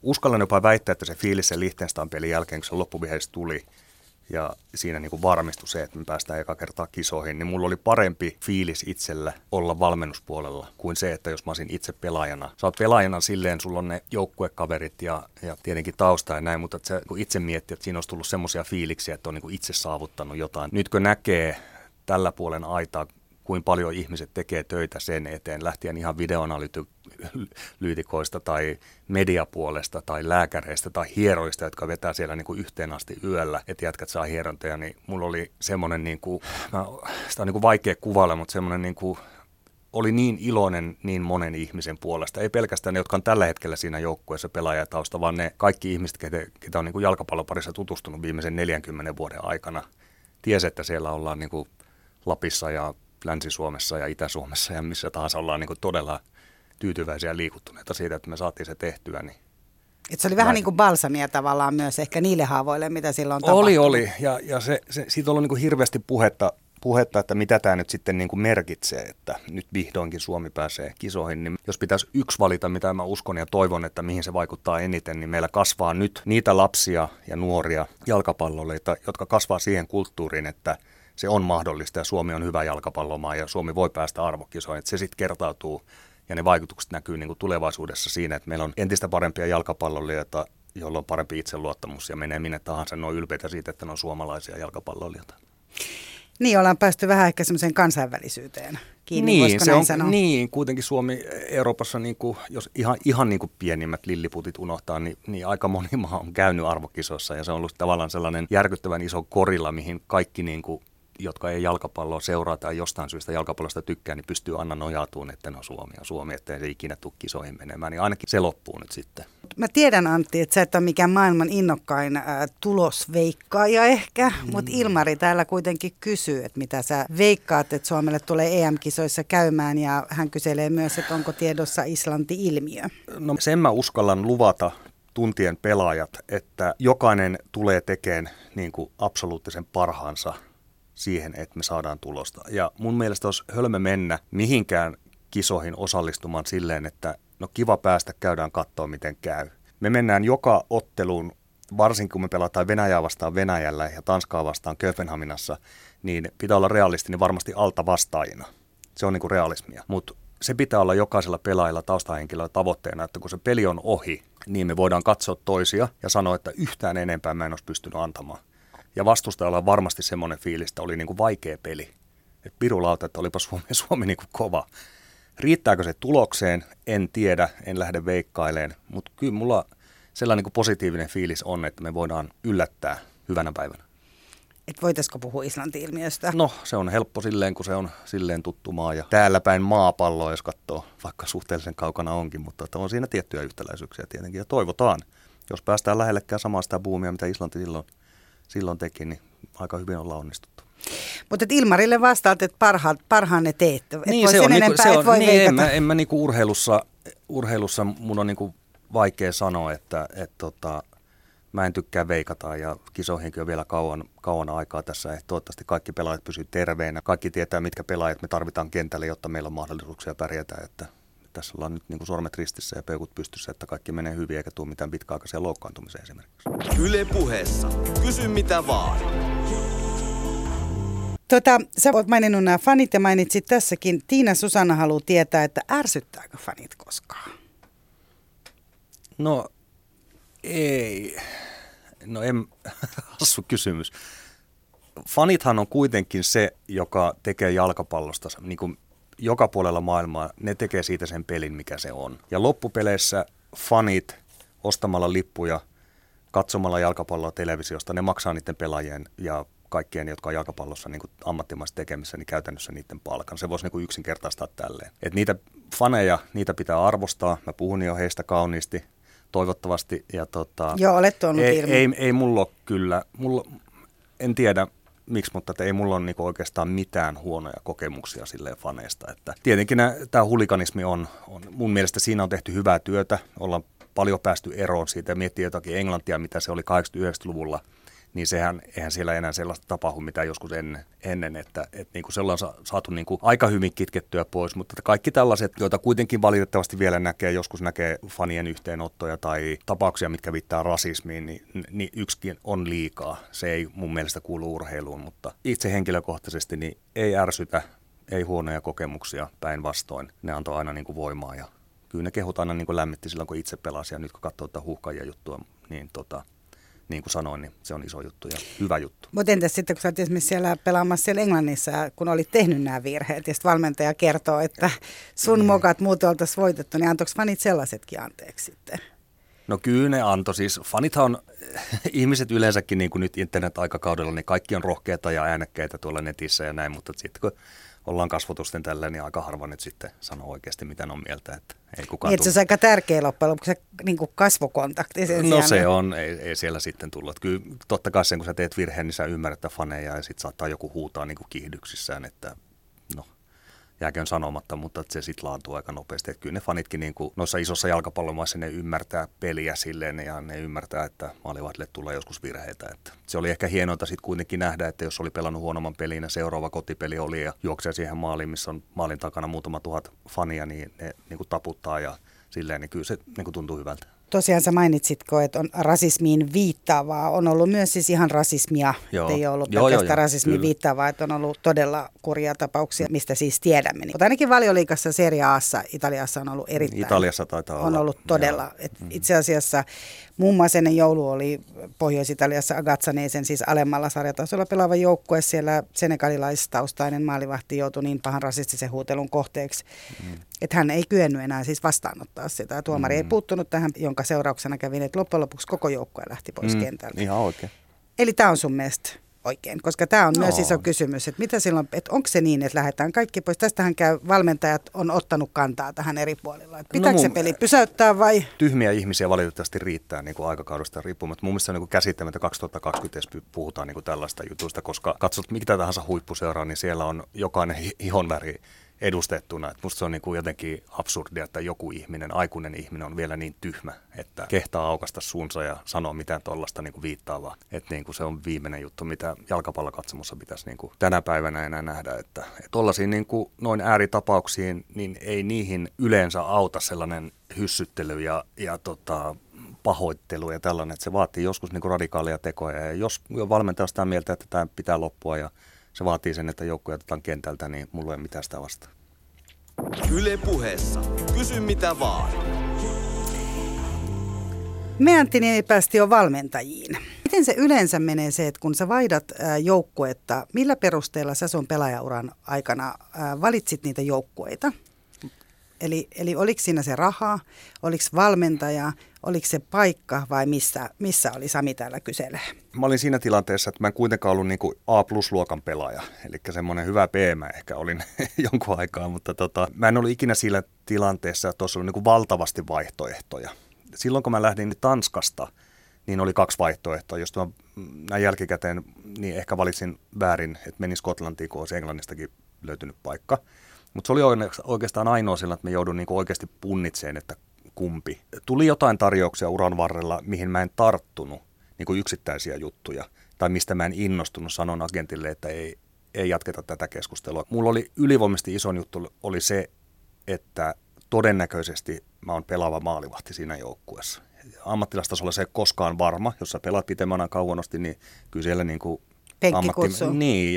uskallan jopa väittää, että se fiilis sen Liechtenstein pelin jälkeen, kun se loppuvaiheessa tuli, ja siinä niin kuin varmistui se, että me päästään eka kertaa kisoihin, niin mulla oli parempi fiilis itsellä olla valmennuspuolella kuin se, että jos mä olisin itse pelaajana. Sä oot pelaajana silleen, sulla on ne joukkuekaverit ja, ja tietenkin tausta ja näin, mutta se, kun itse miettii, että siinä olisi tullut semmoisia fiiliksiä, että on niin kuin itse saavuttanut jotain. Nyt kun näkee tällä puolen aitaa, kuin paljon ihmiset tekee töitä sen eteen, lähtien ihan videoanalyytikoista tai mediapuolesta tai lääkäreistä tai hieroista, jotka vetää siellä niin kuin yhteen asti yöllä, että jätkät saa hierontoja, niin mulla oli semmoinen, niin kuin, mä, sitä on niin kuin vaikea kuvailla, mutta semmoinen niin kuin, oli niin iloinen niin monen ihmisen puolesta. Ei pelkästään ne, jotka on tällä hetkellä siinä joukkueessa pelaajatausta, vaan ne kaikki ihmiset, ketä, ketä on niin kuin jalkapalloparissa tutustunut viimeisen 40 vuoden aikana. Tiesi, että siellä ollaan niin kuin Lapissa ja Länsi-Suomessa ja Itä-Suomessa ja missä tahansa ollaan niin kuin todella tyytyväisiä ja liikuttuneita siitä, että me saatiin se tehtyä. Niin Et se oli vähän niin kuin balsamia tavallaan myös ehkä niille haavoille, mitä silloin tapahtunut. Oli, oli. Ja, ja se, se, siitä on ollut niin kuin hirveästi puhetta, puhetta, että mitä tämä nyt sitten niin kuin merkitsee, että nyt vihdoinkin Suomi pääsee kisoihin. Niin jos pitäisi yksi valita, mitä mä uskon ja toivon, että mihin se vaikuttaa eniten, niin meillä kasvaa nyt niitä lapsia ja nuoria jalkapalloilijoita, jotka kasvaa siihen kulttuuriin, että se on mahdollista ja Suomi on hyvä jalkapallomaa ja Suomi voi päästä arvokisoihin. Että se sitten kertautuu ja ne vaikutukset näkyy niin kuin tulevaisuudessa siinä, että meillä on entistä parempia jalkapalloilijoita, joilla on parempi itseluottamus ja menee minne tahansa. Ne on ylpeitä siitä, että ne on suomalaisia jalkapalloilijoita. Niin, ollaan päästy vähän ehkä semmoiseen kansainvälisyyteen kiinni, niin, se on, sanoa? niin, kuitenkin Suomi Euroopassa, niin kuin, jos ihan, ihan niin kuin pienimmät lilliputit unohtaa, niin, niin aika moni maa on käynyt arvokisoissa ja se on ollut tavallaan sellainen järkyttävän iso korilla, mihin kaikki niin kuin, jotka ei jalkapalloa seuraa tai jostain syystä jalkapallosta tykkää, niin pystyy aina nojautumaan, että no Suomi on Suomi, ettei se ikinä tule kisoihin menemään, niin ainakin se loppuu nyt sitten. Mä tiedän Antti, että sä et ole mikään maailman innokkain äh, tulosveikkaaja ehkä, mm. mutta Ilmari täällä kuitenkin kysyy, että mitä sä veikkaat, että Suomelle tulee EM-kisoissa käymään ja hän kyselee myös, että onko tiedossa Islanti-ilmiö. No sen mä uskallan luvata tuntien pelaajat, että jokainen tulee tekemään niin kuin absoluuttisen parhaansa siihen, että me saadaan tulosta. Ja mun mielestä olisi hölmö mennä mihinkään kisoihin osallistumaan silleen, että no kiva päästä, käydään katsoa miten käy. Me mennään joka otteluun, varsinkin kun me pelataan Venäjää vastaan Venäjällä ja Tanskaa vastaan Kööpenhaminassa, niin pitää olla realistinen varmasti alta vastaajina. Se on niin kuin realismia. Mutta se pitää olla jokaisella pelaajalla taustahenkilöllä tavoitteena, että kun se peli on ohi, niin me voidaan katsoa toisia ja sanoa, että yhtään enempää mä en olisi pystynyt antamaan. Ja vastustajalla on varmasti semmoinen fiilis, että oli niin kuin vaikea peli. Että pirulauta, että olipa Suomi, Suomi niin kuin kova. Riittääkö se tulokseen? En tiedä, en lähde veikkaileen, mutta kyllä mulla sellainen niin positiivinen fiilis on, että me voidaan yllättää hyvänä päivänä. Että voitaisiko puhua Islanti-ilmiöstä? No, se on helppo silleen, kun se on silleen tuttu maa. Ja täällä päin maapalloa, jos katsoo, vaikka suhteellisen kaukana onkin, mutta että on siinä tiettyjä yhtäläisyyksiä tietenkin. Ja toivotaan, jos päästään lähellekään samaa sitä buumia, mitä Islanti silloin, silloin teki, niin aika hyvin ollaan onnistuttu. Mutta Ilmarille vastaat, että parha, parhaanne teette. Et Niin, voi se on, niinku, enempää se et on voi niin, en mä, en mä niinku urheilussa, urheilussa mun on niinku vaikea sanoa, että et tota, mä en tykkää veikata ja kisoihinkin on vielä kauan, kauan aikaa tässä. Et toivottavasti kaikki pelaajat pysyy terveinä. Kaikki tietää, mitkä pelaajat me tarvitaan kentälle, jotta meillä on mahdollisuuksia pärjätä. Että tässä ollaan nyt niinku sormet ristissä ja peukut pystyssä, että kaikki menee hyvin eikä tule mitään pitkäaikaisia loukkaantumisia esimerkiksi. Yle puheessa. Kysy mitä vaan. Tota, sä oot maininnut nämä fanit ja mainitsit tässäkin. Tiina Susanna haluaa tietää, että ärsyttääkö fanit koskaan? No ei. No en, hassu kysymys. Fanithan on kuitenkin se, joka tekee jalkapallosta niin kuin joka puolella maailmaa. Ne tekee siitä sen pelin, mikä se on. Ja loppupeleissä fanit ostamalla lippuja, katsomalla jalkapalloa televisiosta, ne maksaa niiden pelaajien ja kaikkien, jotka on jalkapallossa niin kuin ammattimaisesti tekemissä, niin käytännössä niiden palkan. Se voisi niin kuin yksinkertaistaa tälleen. Et niitä faneja, niitä pitää arvostaa. Mä puhun jo heistä kauniisti, toivottavasti. Ja tota, Joo, olet tuonut ei, ilmi. ei, ei mulla ole kyllä, mulla, en tiedä miksi, mutta että ei mulla ole niinku oikeastaan mitään huonoja kokemuksia silleen faneista. Että tietenkin tämä hulikanismi on, on, mun mielestä siinä on tehty hyvää työtä, ollaan paljon päästy eroon siitä ja miettii jotakin Englantia, mitä se oli 80-90-luvulla, niin sehän, eihän siellä enää sellaista tapahdu, mitä joskus ennen, ennen että, että niin kuin se ollaan sa- saatu niin kuin aika hyvin kitkettyä pois, mutta kaikki tällaiset, joita kuitenkin valitettavasti vielä näkee, joskus näkee fanien yhteenottoja tai tapauksia, mitkä viittaa rasismiin, niin, niin yksikin on liikaa. Se ei mun mielestä kuulu urheiluun, mutta itse henkilökohtaisesti niin ei ärsytä, ei huonoja kokemuksia, päinvastoin. Ne antoi aina niin kuin voimaa ja kyllä ne kehut aina niin kuin lämmitti silloin, kun itse pelasi ja nyt kun katsoo tätä huuhkajia juttua, niin tota, niin kuin sanoin, niin se on iso juttu ja hyvä juttu. Mutta entäs sitten, kun sä oot esimerkiksi siellä pelaamassa siellä Englannissa, kun olit tehnyt nämä virheet, ja sitten valmentaja kertoo, että sun Niin. mokat muuten oltaisiin voitettu, niin antoiko fanit sellaisetkin anteeksi sitten? No kyllä ne antoi. Siis fanithan on, ihmiset yleensäkin niin kuin nyt internet-aikakaudella, niin kaikki on rohkeita ja äänekkäitä tuolla netissä ja näin, mutta sitten kun ollaan kasvotusten tällä, niin aika harva nyt sitten sanoo oikeasti, mitä on mieltä. Että ei kukaan Niin, että se olisi aika tärkeä loppujen lopuksi se niin kuin kasvokontakti sen No sijaan. se on, ei, ei siellä sitten tullut. Kyllä totta kai sen, kun sä teet virheen, niin sä ymmärrät faneja ja sitten saattaa joku huutaa niin kuin kiihdyksissään, että jääköön sanomatta, mutta se sitten laantuu aika nopeasti. Että kyllä ne fanitkin niin kuin noissa isossa jalkapallomaissa ne ymmärtää peliä silleen ja ne ymmärtää, että maalivahdille tulee joskus virheitä. Että se oli ehkä hienointa sitten kuitenkin nähdä, että jos oli pelannut huonomman pelin ja seuraava kotipeli oli ja juoksee siihen maaliin, missä on maalin takana muutama tuhat fania, niin ne niin kuin taputtaa ja silleen, niin kyllä se niin kuin tuntuu hyvältä tosiaan sä mainitsitko, että on rasismiin viittaavaa. On ollut myös siis ihan rasismia, joo. ei ole ollut joo, pelkästään joo, rasismiin kyllä. viittaavaa, että on ollut todella kurjia tapauksia, mistä siis tiedämme. Mutta ainakin valioliikassa Serie Aassa Italiassa on ollut erittäin. Italiassa taitaa olla. On ollut todella. Et mm. itse asiassa muun muassa ennen joulu oli Pohjois-Italiassa Agazzaneisen, siis alemmalla sarjatasolla pelaava joukkue. Siellä senegalilaistaustainen maalivahti joutui niin pahan rasistisen huutelun kohteeksi, mm. että hän ei kyennyt enää siis vastaanottaa sitä. Tuomari mm. ei puuttunut tähän, jonka seurauksena kävi, että loppujen lopuksi koko joukkue lähti pois mm. kentältä. Ihan oikein. Eli tämä on sun mielestä oikein? Koska tämä on no. myös iso kysymys, että mitä silloin, että onko se niin, että lähdetään kaikki pois? Tästähän käy, valmentajat on ottanut kantaa tähän eri puolilla. Että pitääkö no se peli pysäyttää vai? Tyhmiä ihmisiä valitettavasti riittää niin kuin aikakaudesta riippumatta. Mun mielestä on niin käsittämättä 2020 puhutaan niin kuin tällaista jutuista, koska katsot mitä tahansa huippuseuraa, niin siellä on jokainen ihonväri edustettuna. Et musta se on niin kuin jotenkin absurdia, että joku ihminen, aikuinen ihminen on vielä niin tyhmä, että kehtaa aukasta suunsa ja sanoa mitään tuollaista niin viittaavaa. Että niin kuin se on viimeinen juttu, mitä jalkapallokatsomussa pitäisi niin kuin tänä päivänä enää nähdä. Että tuollaisiin niin kuin noin ääritapauksiin, niin ei niihin yleensä auta sellainen hyssyttely ja, ja tota, pahoittelu ja tällainen, että se vaatii joskus niin kuin radikaalia tekoja. Ja jos valmentaja on sitä mieltä, että tämä pitää loppua ja se vaatii sen, että joukkoja otetaan kentältä, niin mulla ei ole mitään sitä vastaan. Yle puheessa. Kysy mitä vaan. Me Antti päästi jo valmentajiin. Miten se yleensä menee se, että kun sä vaihdat joukkuetta, millä perusteella sä sun pelaajauran aikana valitsit niitä joukkueita? Eli, eli oliko siinä se raha, oliko valmentaja, oliko se paikka vai missä, missä oli Sami täällä kyselee? Mä olin siinä tilanteessa, että mä en kuitenkaan ollut niin A-plus-luokan pelaaja, eli semmoinen hyvä PM ehkä olin jonkun aikaa, mutta tota, mä en ollut ikinä siinä tilanteessa, että tuossa oli niin valtavasti vaihtoehtoja. Silloin kun mä lähdin Tanskasta, niin oli kaksi vaihtoehtoa. Jos mä näin jälkikäteen, niin ehkä valitsin väärin, että menin Skotlantiin, kun olisi Englannistakin löytynyt paikka. Mutta se oli oikeastaan ainoa sillä, että me joudun niinku oikeasti punnitseen, että kumpi. Tuli jotain tarjouksia uran varrella, mihin mä en tarttunut, niin kuin yksittäisiä juttuja, tai mistä mä en innostunut, sanon agentille, että ei, ei jatketa tätä keskustelua. Mulla oli ylivoimaisesti ison juttu oli se, että todennäköisesti mä oon pelaava maalivahti siinä joukkueessa. Ammattilastasolla se ei koskaan varma, jos sä pelaat pitemmän kauanosti, niin kyllä siellä niin kuin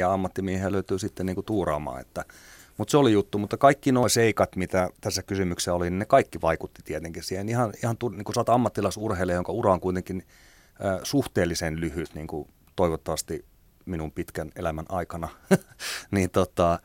ammatti, niin, ja löytyy sitten niin kuin tuuraamaan, että mutta se oli juttu, mutta kaikki nuo seikat, mitä tässä kysymyksessä oli, niin ne kaikki vaikutti tietenkin siihen. Ihan, ihan niin kuin sä oot ammattilaisurheilija, jonka ura on kuitenkin äh, suhteellisen lyhyt, niin kuin toivottavasti minun pitkän elämän aikana, niin tota,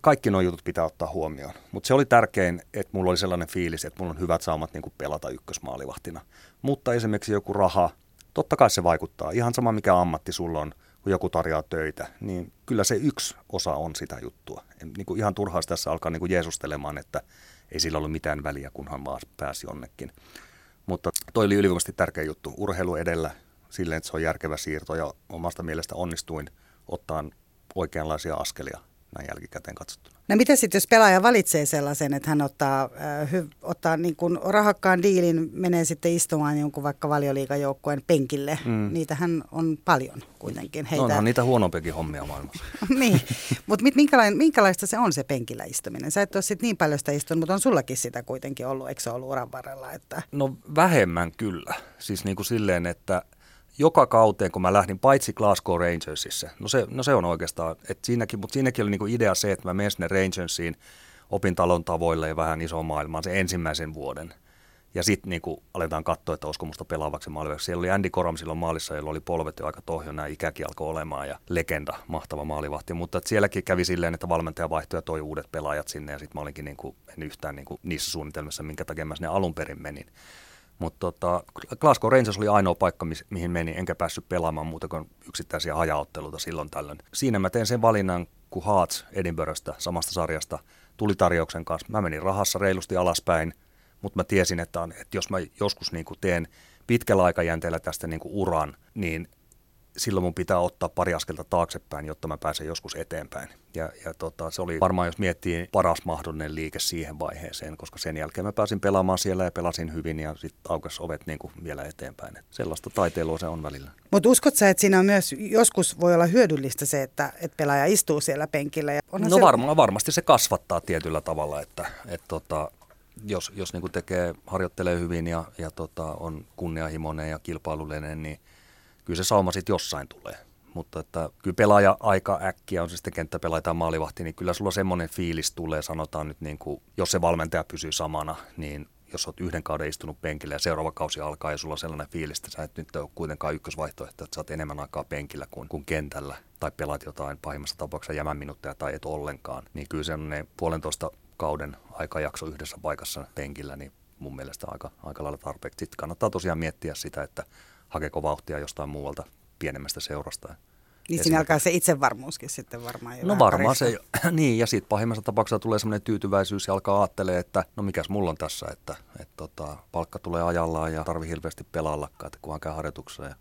kaikki nuo jutut pitää ottaa huomioon. Mutta se oli tärkein, että mulla oli sellainen fiilis, että mulla on hyvät saumat niin kuin pelata ykkösmaalivahtina. Mutta esimerkiksi joku raha, totta kai se vaikuttaa. Ihan sama mikä ammatti sulla on, kun joku tarjoaa töitä, niin kyllä se yksi osa on sitä juttua. En, niin kuin ihan turhaa tässä alkaa niin kuin jeesustelemaan, että ei sillä ollut mitään väliä, kunhan vaan pääsi jonnekin. Mutta toi oli ylivoimaisesti tärkeä juttu. Urheilu edellä silleen, että se on järkevä siirto ja omasta mielestä onnistuin ottaa oikeanlaisia askelia näin jälkikäteen katsottuna. No mitä sitten, jos pelaaja valitsee sellaisen, että hän ottaa, äh, hy, ottaa niin kuin rahakkaan diilin, menee sitten istumaan jonkun vaikka valioliikajoukkueen penkille. Mm. Niitähän on paljon kuitenkin. Heitä... No, onhan niitä huonompiakin hommia maailmassa. niin, mutta minkälaista, minkälaista se on se penkillä istuminen? Sä et ole sitten niin paljon sitä istunut, mutta on sullakin sitä kuitenkin ollut, eikö se ollut uran varrella? Että... No vähemmän kyllä. Siis niin kuin silleen, että joka kauteen, kun mä lähdin, paitsi Glasgow Rangersissa. No se, no se on oikeastaan, että siinäkin, mutta siinäkin oli niinku idea se, että mä menen sinne Rangersiin, opin talon tavoille ja vähän iso maailmaan se ensimmäisen vuoden. Ja sitten niinku aletaan katsoa, että olisiko musta pelaavaksi maalivaksi. Siellä oli Andy Koram silloin maalissa, jolla oli polvet jo aika tohjo, nämä ikäkin alkoi olemaan ja legenda, mahtava maalivahti. Mutta sielläkin kävi silleen, että valmentaja vaihtoi ja toi uudet pelaajat sinne ja sitten mä olinkin niinku, en yhtään niinku niissä suunnitelmissa, minkä takia mä sinne alun perin menin. Mutta tota, Glasgow Rangers oli ainoa paikka, mihin meni, enkä päässyt pelaamaan muuta kuin yksittäisiä hajaotteluita silloin tällöin. Siinä mä tein sen valinnan, kun Hearts Edinburghsta, samasta sarjasta, tuli tarjouksen kanssa. Mä menin rahassa reilusti alaspäin, mutta mä tiesin, että, on, että jos mä joskus niin kuin teen pitkällä aikajänteellä tästä niin kuin uran, niin silloin mun pitää ottaa pari askelta taaksepäin, jotta mä pääsen joskus eteenpäin. Ja, ja tota, se oli varmaan, jos miettii, paras mahdollinen liike siihen vaiheeseen, koska sen jälkeen mä pääsin pelaamaan siellä ja pelasin hyvin ja sitten aukesi ovet niin kuin vielä eteenpäin. Et sellaista taiteilua se on välillä. Mutta uskot sä, että siinä on myös joskus voi olla hyödyllistä se, että, että pelaaja istuu siellä penkillä? Ja no se... varmaan, varmasti se kasvattaa tietyllä tavalla, että, että tota, jos, jos niin tekee, harjoittelee hyvin ja, ja tota, on kunnianhimoinen ja kilpailullinen, niin kyllä se sauma sitten jossain tulee. Mutta että kyllä pelaaja aika äkkiä, on se sitten kenttäpelaaja tai maalivahti, niin kyllä sulla semmoinen fiilis tulee, sanotaan nyt niin kuin, jos se valmentaja pysyy samana, niin jos olet yhden kauden istunut penkillä ja seuraava kausi alkaa ja sulla on sellainen fiilis, että sä et nyt ole kuitenkaan ykkösvaihtoehto, että sä oot enemmän aikaa penkillä kuin, kuin kentällä tai pelaat jotain pahimmassa tapauksessa jämän minuutteja tai et ollenkaan, niin kyllä se puolentoista kauden aikajakso yhdessä paikassa penkillä, niin mun mielestä aika, aika lailla tarpeeksi. Sitten kannattaa tosiaan miettiä sitä, että hakeeko vauhtia jostain muualta pienemmästä seurasta. Niin siinä alkaa se itsevarmuuskin sitten varmaan. No varmaan se, niin ja sitten pahimmassa tapauksessa tulee semmoinen tyytyväisyys ja alkaa ajattelee, että no mikäs mulla on tässä, että, että tota, palkka tulee ajallaan ja tarvii hirveästi pelaallakaan, että kunhan käy harjoitukseen. Ja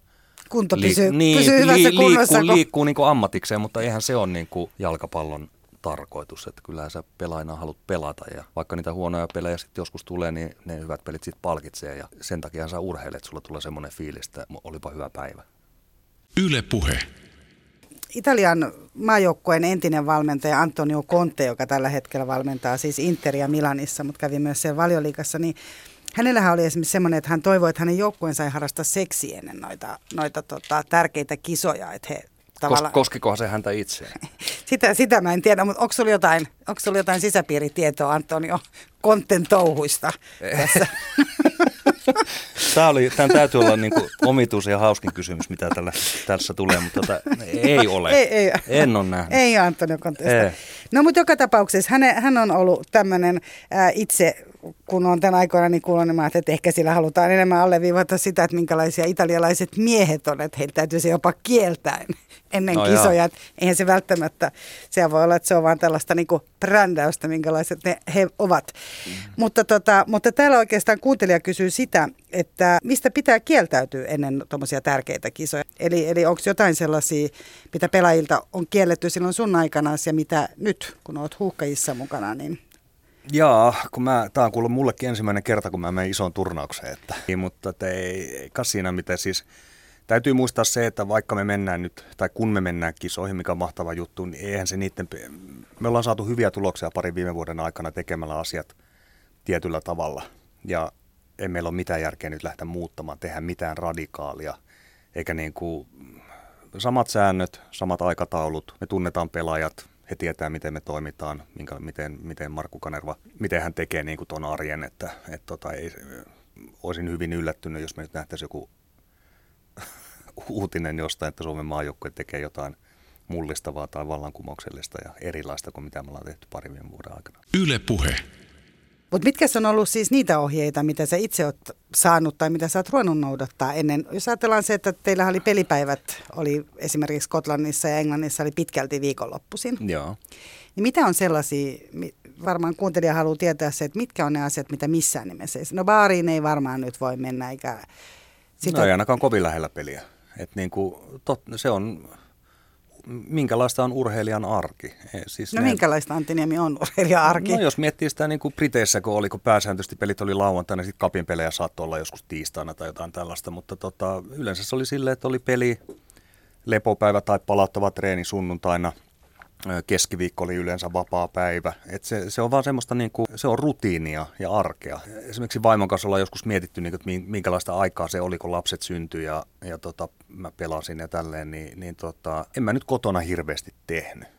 Kunto pysyy, niin, pysyy hyvässä li, kunnossa. Liikkuu, kun... liikkuu niin kuin ammatikseen, mutta eihän se ole niin kuin jalkapallon tarkoitus, että kyllähän sä pelaajana haluat pelata ja vaikka niitä huonoja pelejä sitten joskus tulee, niin ne hyvät pelit sitten palkitsee ja sen takia sä urheilet, että sulla tulee semmoinen fiilis, että olipa hyvä päivä. Yle Puhe. Italian maajoukkueen entinen valmentaja Antonio Conte, joka tällä hetkellä valmentaa siis Interia Milanissa, mutta kävi myös siellä valioliikassa, niin hänellähän oli esimerkiksi semmoinen, että hän toivoi, että hänen joukkueensa ei harrasta seksiä ennen noita, noita tota, tärkeitä kisoja, että he tavallaan... Koskikohan se häntä itseään? sitä, sitä mä en tiedä, mutta onko sulla jotain, onko sulla jotain sisäpiiritietoa Antonio Kontten touhuista tässä? Tämä oli, tämän täytyy olla niin kuin omituus ja hauskin kysymys, mitä tällä, tässä tulee, mutta tota, ei ole. Ei, ei, en ole nähnyt. Ei Antonio Kontesta. No mutta joka tapauksessa hän, hän on ollut tämmöinen itse kun on tämän aikoina niin kuullut, niin mä että ehkä sillä halutaan enemmän alleviivata sitä, että minkälaisia italialaiset miehet on, että heillä täytyy se jopa kieltää ennen no kisoja. Eihän se välttämättä, se voi olla, että se on vaan tällaista niin brändäystä, minkälaiset ne he ovat. Mm. Mutta, tota, mutta täällä oikeastaan kuuntelija kysyy sitä, että mistä pitää kieltäytyä ennen tuommoisia tärkeitä kisoja. Eli, eli onko jotain sellaisia, mitä pelaajilta on kielletty silloin sun aikana ja mitä nyt, kun olet huuhkajissa mukana, niin Jaa, kun mä, tää on kuullut mullekin ensimmäinen kerta, kun mä menen isoon turnaukseen. Että, mutta että ei, ei siinä mitä siis, täytyy muistaa se, että vaikka me mennään nyt, tai kun me mennään kisoihin, mikä on mahtava juttu, niin eihän se niiden, me ollaan saatu hyviä tuloksia parin viime vuoden aikana tekemällä asiat tietyllä tavalla. Ja ei meillä ole mitään järkeä nyt lähteä muuttamaan, tehdä mitään radikaalia, eikä niin kuin, samat säännöt, samat aikataulut, me tunnetaan pelaajat, he tietää, miten me toimitaan, minkä, miten, miten Markku Kanerva, miten hän tekee niin kuin tuon arjen, että et tota, ei, olisin hyvin yllättynyt, jos me nyt nähtäisiin joku uutinen jostain, että Suomen maajoukkue tekee jotain mullistavaa tai vallankumouksellista ja erilaista kuin mitä me ollaan tehty parin vuoden aikana. Yle Puhe. Mutta mitkä on ollut siis niitä ohjeita, mitä sä itse oot saanut tai mitä sä oot ruvennut noudattaa ennen? Jos ajatellaan se, että teillä oli pelipäivät, oli esimerkiksi Skotlannissa ja Englannissa oli pitkälti viikonloppuisin. Joo. Niin mitä on sellaisia, varmaan kuuntelija haluaa tietää se, että mitkä on ne asiat, mitä missään nimessä ei. No baariin ei varmaan nyt voi mennä, eikä... Sitä... No ei ainakaan kovin lähellä peliä. Et niin kuin, tot, se on minkälaista on urheilijan arki? Siis no ne... minkälaista Antti Niemi on urheilijan arki? No jos miettii sitä niin kuin Briteissä, kun oli, kun pääsääntöisesti pelit oli lauantaina, niin sitten kapin pelejä saattoi olla joskus tiistaina tai jotain tällaista, mutta tota, yleensä se oli silleen, että oli peli, lepopäivä tai palauttava treeni sunnuntaina – keskiviikko oli yleensä vapaa päivä. Et se, se on vaan semmoista, niin kuin, se on rutiinia ja arkea. Esimerkiksi vaimon kanssa ollaan joskus mietitty, niin kuin, minkälaista aikaa se oli, kun lapset syntyi ja, ja tota, mä pelasin ja tälleen, niin, niin tota, en mä nyt kotona hirveästi tehnyt.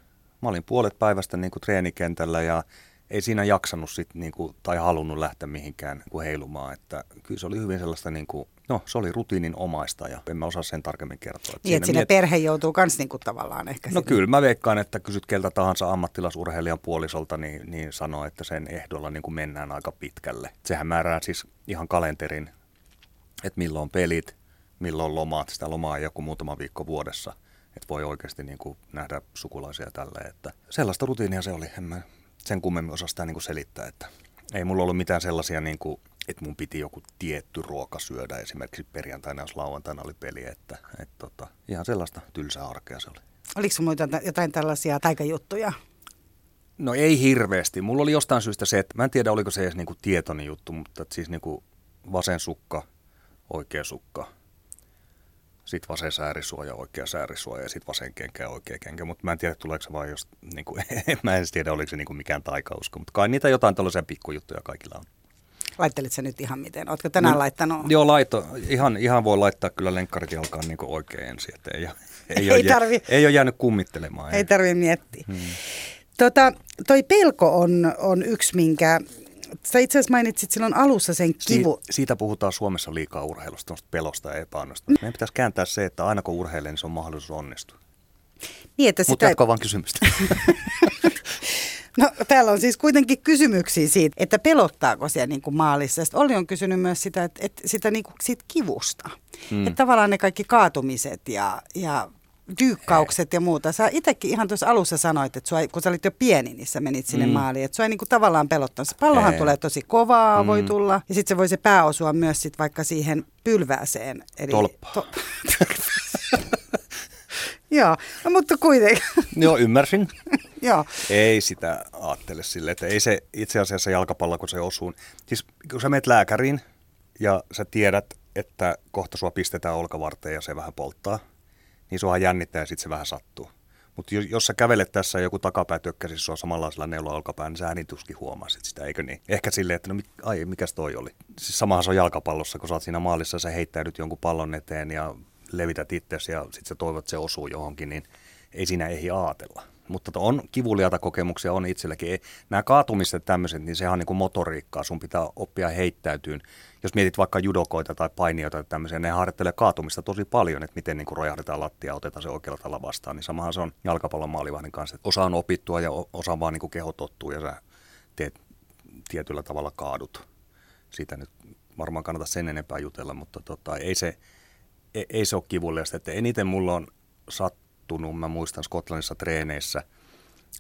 Mä olin puolet päivästä niin kuin treenikentällä ja ei siinä jaksanut sit, niin kuin, tai halunnut lähteä mihinkään niin kuin heilumaan. Että kyllä se oli hyvin sellaista, niin kuin, no se oli rutiinin omaista ja en mä osaa sen tarkemmin kertoa. Että niin, että miet... perhe joutuu myös niin kuin tavallaan ehkä. No kyllä, mä veikkaan, että kysyt keltä tahansa ammattilasurheilijan puolisolta, niin, niin sanoo, että sen ehdolla niin kuin mennään aika pitkälle. Sehän määrää siis ihan kalenterin, että milloin pelit, milloin lomat, sitä lomaa joku muutama viikko vuodessa. Että voi oikeasti niin kuin nähdä sukulaisia tälle, että sellaista rutiinia se oli. En mä sen kummemmin osaa sitä niin kuin selittää, että ei mulla ollut mitään sellaisia niin kuin että mun piti joku tietty ruoka syödä. Esimerkiksi perjantaina, jos lauantaina oli peli, että et tota, ihan sellaista tylsää arkea se oli. Oliko sun muita jotain tällaisia taikajuttuja? No ei hirveästi. Mulla oli jostain syystä se, että mä en tiedä oliko se edes niinku tietoni juttu, mutta että siis niinku vasen sukka, oikea sukka, sitten vasen säärisuoja, oikea säärisuoja ja sitten vasen kenkä ja oikea kenkä. Mutta mä en tiedä, tuleeko se vaan jos, niinku, mä en tiedä, oliko se niinku mikään taikausko. Mutta kai niitä jotain tällaisia pikkujuttuja kaikilla on. Laittelit sä nyt ihan miten? Ootko tänään no, laittanut? Joo, laito. Ihan, ihan voi laittaa kyllä lenkkarit jalkaan niin oikein ensin. Että ei, ei, ei, tarvi, jää, ei ole jäänyt kummittelemaan. Ei, ei tarvi miettiä. Hmm. Tota, toi pelko on, on yksi, minkä Sä itse asiassa mainitsit silloin alussa sen kivu. Si- siitä puhutaan Suomessa liikaa urheilusta, pelosta ja epäonnistumista. Meidän pitäisi kääntää se, että aina kun urheilee, niin se on mahdollisuus onnistua. Niin, Mutta sitä... jatko vaan kysymystä. No täällä on siis kuitenkin kysymyksiä siitä, että pelottaako siellä niin kuin maalissa. Sitten Olli on kysynyt myös sitä, että, että sitä niin kuin siitä kivusta. Hmm. Että tavallaan ne kaikki kaatumiset ja, ja dyykkaukset ja muuta. Sä itsekin ihan tuossa alussa sanoit, että sua, kun sä olit jo pieni, niin sä menit sinne mm. maaliin. Että sua ei niinku tavallaan pelottanut. Se pallohan ei. tulee tosi kovaa, mm. voi tulla. Ja sitten se voi se pää osua myös sit vaikka siihen pylvääseen. Eli Tolppa. To- Joo, no, mutta kuitenkin. Joo, ymmärsin. Joo. Ei sitä ajattele sille, että ei se itse asiassa jalkapallo, kun se osuu. Siis kun sä menet lääkäriin ja sä tiedät, että kohta sua pistetään olkavarteen ja se vähän polttaa, niin sua jännittää ja sitten se vähän sattuu. Mutta jos, jos sä kävelet tässä joku takapää tökkäsi sua samanlaisella neulolla olkapää, niin sä äänituskin huomasit sitä, eikö niin? Ehkä silleen, että no ai, mikäs toi oli? Siis samahan se on jalkapallossa, kun sä oot siinä maalissa, sä heittäydyt jonkun pallon eteen ja levität itsesi ja sitten sä toivot, että se osuu johonkin, niin ei siinä ehdi aatella. Mutta on kivuliaita kokemuksia, on itselläkin. Nämä kaatumiset tämmöiset, niin sehän on niin kuin motoriikkaa. Sun pitää oppia heittäytyyn. Jos mietit vaikka judokoita tai painijoita tai tämmöisiä, ne harjoittelee kaatumista tosi paljon, että miten niin kuin rojahdetaan lattia ja otetaan se oikealla tavalla vastaan. Niin samahan se on jalkapallon maalivahdin kanssa. Että osa on opittua ja osa vaan niin kuin keho tottuu ja sä teet tietyllä tavalla kaadut. Siitä nyt varmaan kannata sen enempää jutella, mutta tota, ei, se, ei, ei se ole kivuliasta. Että eniten mulla on sat, tottunut, mä muistan Skotlannissa treeneissä,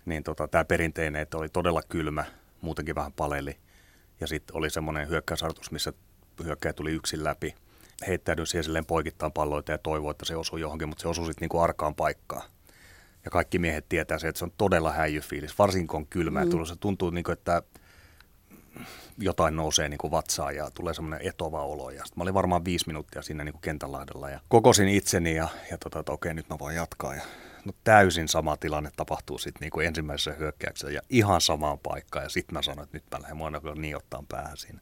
niin tota, tämä perinteinen, että oli todella kylmä, muutenkin vähän paleli. Ja sitten oli semmoinen hyökkäysharjoitus, missä hyökkäjä tuli yksin läpi. Heittäydyin siihen silleen poikittain palloita ja toivoi, että se osui johonkin, mutta se osui sitten niinku arkaan paikkaan. Ja kaikki miehet tietää se, että se on todella häijyfiilis, varsinkin kun on kylmä. Mm. Se tuntuu, niin kuin, että jotain nousee niin kuin vatsaan ja tulee semmoinen etova olo. Ja mä olin varmaan viisi minuuttia siinä niin kentänlahdella ja kokosin itseni ja, ja tota, että okei, nyt mä voin jatkaa. Ja, no täysin sama tilanne tapahtuu sitten niin kuin ensimmäisessä hyökkäyksessä ja ihan samaan paikkaan. Ja sitten mä sanoin, että nyt mä lähden mua niin ottaa päähän siinä.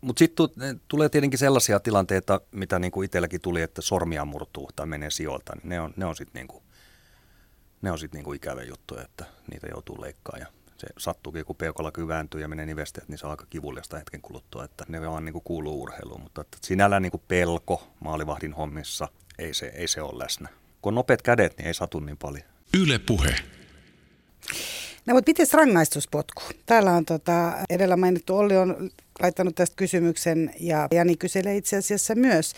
Mutta sitten tulee tietenkin sellaisia tilanteita, mitä niin kuin itselläkin tuli, että sormia murtuu tai menee sijoilta. Niin ne on, ne on sitten niin on sit niin kuin ikäviä juttuja, että niitä joutuu leikkaamaan se sattuukin, kun peukalla kyvääntyy ja menee nivesteet, niin se on aika kivullista hetken kuluttua, että ne vaan niin kuin kuuluu urheiluun, mutta että sinällään niin kuin pelko maalivahdin hommissa, ei se, ei se ole läsnä. Kun on nopeat kädet, niin ei satu niin paljon. Yle puhe. No mutta miten rangaistuspotku? Täällä on tota, edellä mainittu Olli on laittanut tästä kysymyksen ja Jani kyselee itse asiassa myös.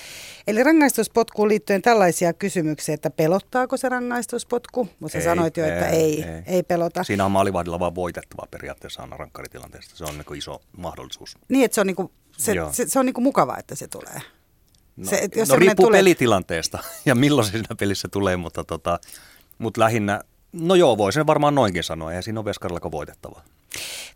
Eli rangaistuspotkuun liittyen tällaisia kysymyksiä, että pelottaako se rangaistuspotku? Mutta sä sanoit jo, että ei, ei, ei pelota. Siinä on maalivahdilla vaan voitettava periaatteessa aina rankkaritilanteesta. Se on niin iso mahdollisuus. Niin, että se on, niin kuin, se, se, se on niin mukavaa, että se tulee. No, se, jos no riippuu tulee... pelitilanteesta ja milloin se siinä pelissä tulee, mutta, tota, mutta lähinnä, no joo, voi sen varmaan noinkin sanoa, ja siinä on veskarilla voitettava.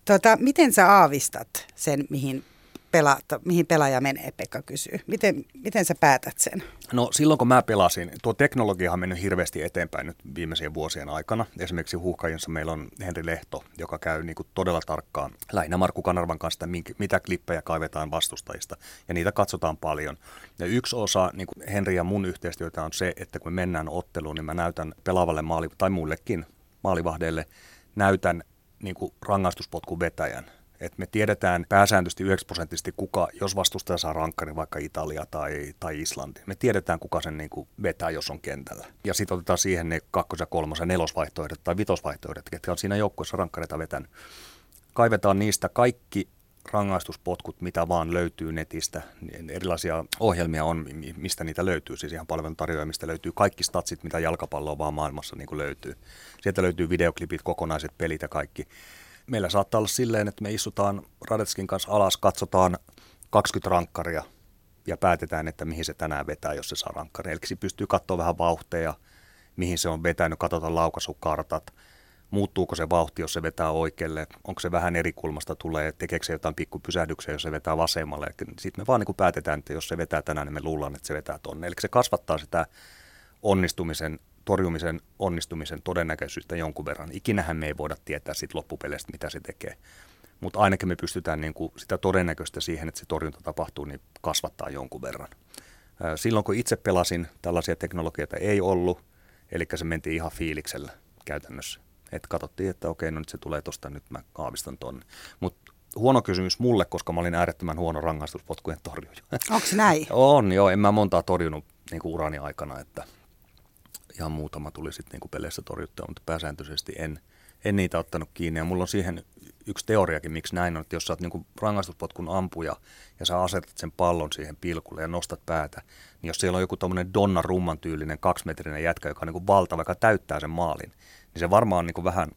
Tota, miten sä aavistat sen, mihin, pela, mihin pelaaja menee, Pekka kysyy. Miten, miten sä päätät sen? No silloin kun mä pelasin, tuo teknologia on mennyt hirveästi eteenpäin nyt viimeisien vuosien aikana. Esimerkiksi huuhkajissa meillä on Henri Lehto, joka käy niin kuin todella tarkkaan lähinnä Markku Kanarvan kanssa, mitä klippejä kaivetaan vastustajista. Ja niitä katsotaan paljon. Ja yksi osa niin kuin Henri ja mun yhteistyötä on se, että kun me mennään otteluun, niin mä näytän pelaavalle maali, tai muillekin maalivahdeille, näytän niin kuin rangaistuspotkun vetäjän. Et me tiedetään pääsääntöisesti 9 prosenttisesti kuka, jos vastustaja saa rankkarin, vaikka Italia tai, tai Islanti, me tiedetään kuka sen niin kuin vetää, jos on kentällä. Ja sitten otetaan siihen ne kakkos- ja kolmos- ja nelosvaihtoehdot tai vitosvaihtoehdot, ketkä on siinä joukkueessa rankkareita vetänyt. Kaivetaan niistä kaikki rangaistuspotkut, mitä vaan löytyy netistä. Niin erilaisia ohjelmia on, mistä niitä löytyy, siis ihan palveluntarjoajia, löytyy kaikki statsit, mitä jalkapalloa vaan maailmassa niin kuin löytyy. Sieltä löytyy videoklipit, kokonaiset pelit ja kaikki. Meillä saattaa olla silleen, että me istutaan Radetskin kanssa alas, katsotaan 20 rankkaria ja päätetään, että mihin se tänään vetää, jos se saa rankkaria. Eli se pystyy katsoa vähän vauhteja, mihin se on vetänyt, katsotaan laukaisukartat, muuttuuko se vauhti, jos se vetää oikealle, onko se vähän eri kulmasta tulee, tekeekö se jotain pikkupysähdyksiä, jos se vetää vasemmalle. Sitten me vaan niin päätetään, että jos se vetää tänään, niin me luullaan, että se vetää tonne. Eli se kasvattaa sitä onnistumisen, torjumisen onnistumisen todennäköisyyttä jonkun verran. Ikinähän me ei voida tietää siitä loppupeleistä, mitä se tekee. Mutta ainakin me pystytään niin kuin sitä todennäköistä siihen, että se torjunta tapahtuu, niin kasvattaa jonkun verran. Silloin kun itse pelasin, tällaisia teknologioita ei ollut, eli se mentiin ihan fiiliksellä käytännössä. Että katsottiin, että okei, no nyt se tulee tuosta, nyt mä aavistan tonne. Mutta huono kysymys mulle, koska mä olin äärettömän huono rangaistuspotkujen torjuja. Onko näin? On, joo. En mä montaa torjunut niin kuin urani aikana, että ihan muutama tuli sitten niin peleissä torjuttua, mutta pääsääntöisesti en, en niitä ottanut kiinni. Ja mulla on siihen yksi teoriakin, miksi näin on, että jos sä oot niin rangaistuspotkun ampuja ja sä asetat sen pallon siihen pilkulle ja nostat päätä, niin jos siellä on joku tommonen Donna Rumman tyylinen kaksimetrinen jätkä, joka on niin valtava, joka täyttää sen maalin, niin se varmaan on niin vähän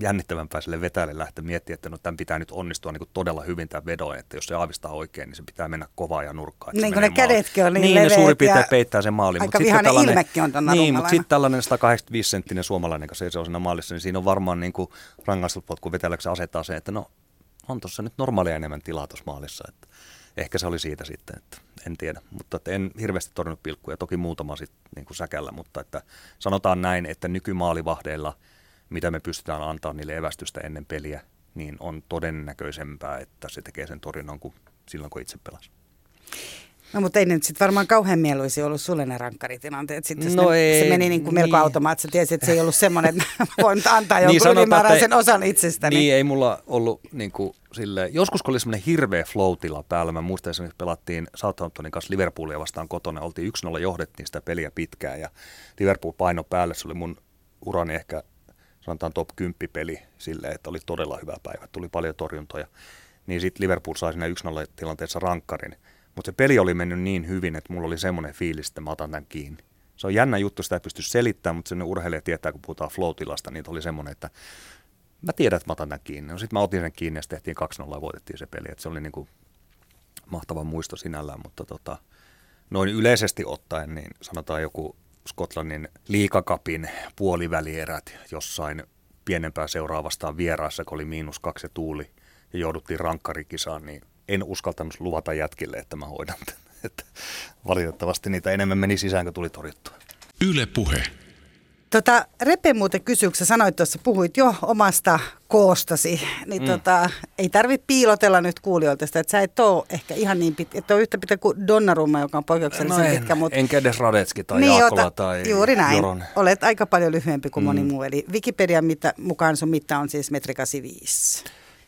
jännittävämpää sille vetäjälle lähteä miettimään, että no tämän pitää nyt onnistua niin kuin todella hyvin tämän vedon, että jos se aavistaa oikein, niin se pitää mennä kovaa ja nurkkaan. Niin kuin ne kädetkin on niin Niin, ne suurin piirtein peittää sen maalin. Aika vihainen ilmekin on tuon Niin, mutta sitten tällainen 185 senttinen suomalainen, kun se on siinä maalissa, niin siinä on varmaan niin kuin rangaistuspotku vetäjäksi asettaa se, että no on tuossa nyt normaalia enemmän tilaa tuossa maalissa. Että ehkä se oli siitä sitten, että en tiedä. Mutta että en hirveästi torjunut pilkkuja, toki muutama sitten niin kuin säkällä, mutta että sanotaan näin, että nykymaalivahdeilla – mitä me pystytään antaa niille evästystä ennen peliä, niin on todennäköisempää, että se tekee sen torjunnan kuin silloin, kun itse pelasi. No mutta ei nyt sitten varmaan kauhean mieluisia ollut sulle ne rankkaritilanteet. Sitten no ei, se meni niin kuin melko niin. automaattisesti. Tiesit, että se ei ollut semmoinen, että voin antaa jonkun niin ylimääräisen osan itsestäni. Niin, ei mulla ollut niin kuin sille, joskus kun oli semmoinen hirveä flow päällä. Mä muistan esimerkiksi pelattiin Southamptonin kanssa Liverpoolia vastaan kotona. Oltiin 1-0, johdettiin sitä peliä pitkään ja Liverpool paino päälle. Se oli mun urani ehkä sanotaan top 10 peli silleen, että oli todella hyvä päivä, tuli paljon torjuntoja. Niin sitten Liverpool sai siinä 1-0 tilanteessa rankkarin. Mutta se peli oli mennyt niin hyvin, että mulla oli semmoinen fiilis, että mä otan tämän kiinni. Se on jännä juttu, sitä ei pysty selittämään, mutta sen urheilija tietää, kun puhutaan flow-tilasta, niin oli semmoinen, että mä tiedän, että mä otan tämän kiinni. No sitten mä otin sen kiinni ja sitten tehtiin 2-0 ja voitettiin se peli. Et se oli niinku mahtava muisto sinällään, mutta tota, noin yleisesti ottaen, niin sanotaan joku Skotlannin liikakapin puolivälierät jossain pienempää seuraavastaan vieraassa, kun oli miinus kaksi ja tuuli ja jouduttiin rankkarikisaan, niin en uskaltanut luvata jätkille, että mä hoidan Että valitettavasti niitä enemmän meni sisään, kun tuli torjuttua. Yle puhe. Tota, Repe muuten kysyi, kun sanoit tuossa, puhuit jo omasta koostasi, niin mm. tota, ei tarvitse piilotella nyt kuulijoilta sitä, että sä et ole ehkä ihan niin pitkä, että ole yhtä pitkä kuin Donnarumma, joka on poikkeuksellisen no en, pitkä. Mutta... Enkä edes Radetski tai niin, Jaakola ota, tai Juuri näin, Joron. olet aika paljon lyhyempi kuin mm. moni muu, eli Wikipedian mitta, mukaan sun mitta on siis metri 85.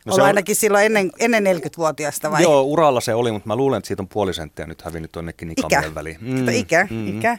No se on ainakin silloin ennen, ennen 40-vuotiaasta vai? Joo, uralla se oli, mutta mä luulen, että siitä on puoli senttiä nyt hävinnyt tonnekin nikamien väliin. Mm, ikä, mm. ikä.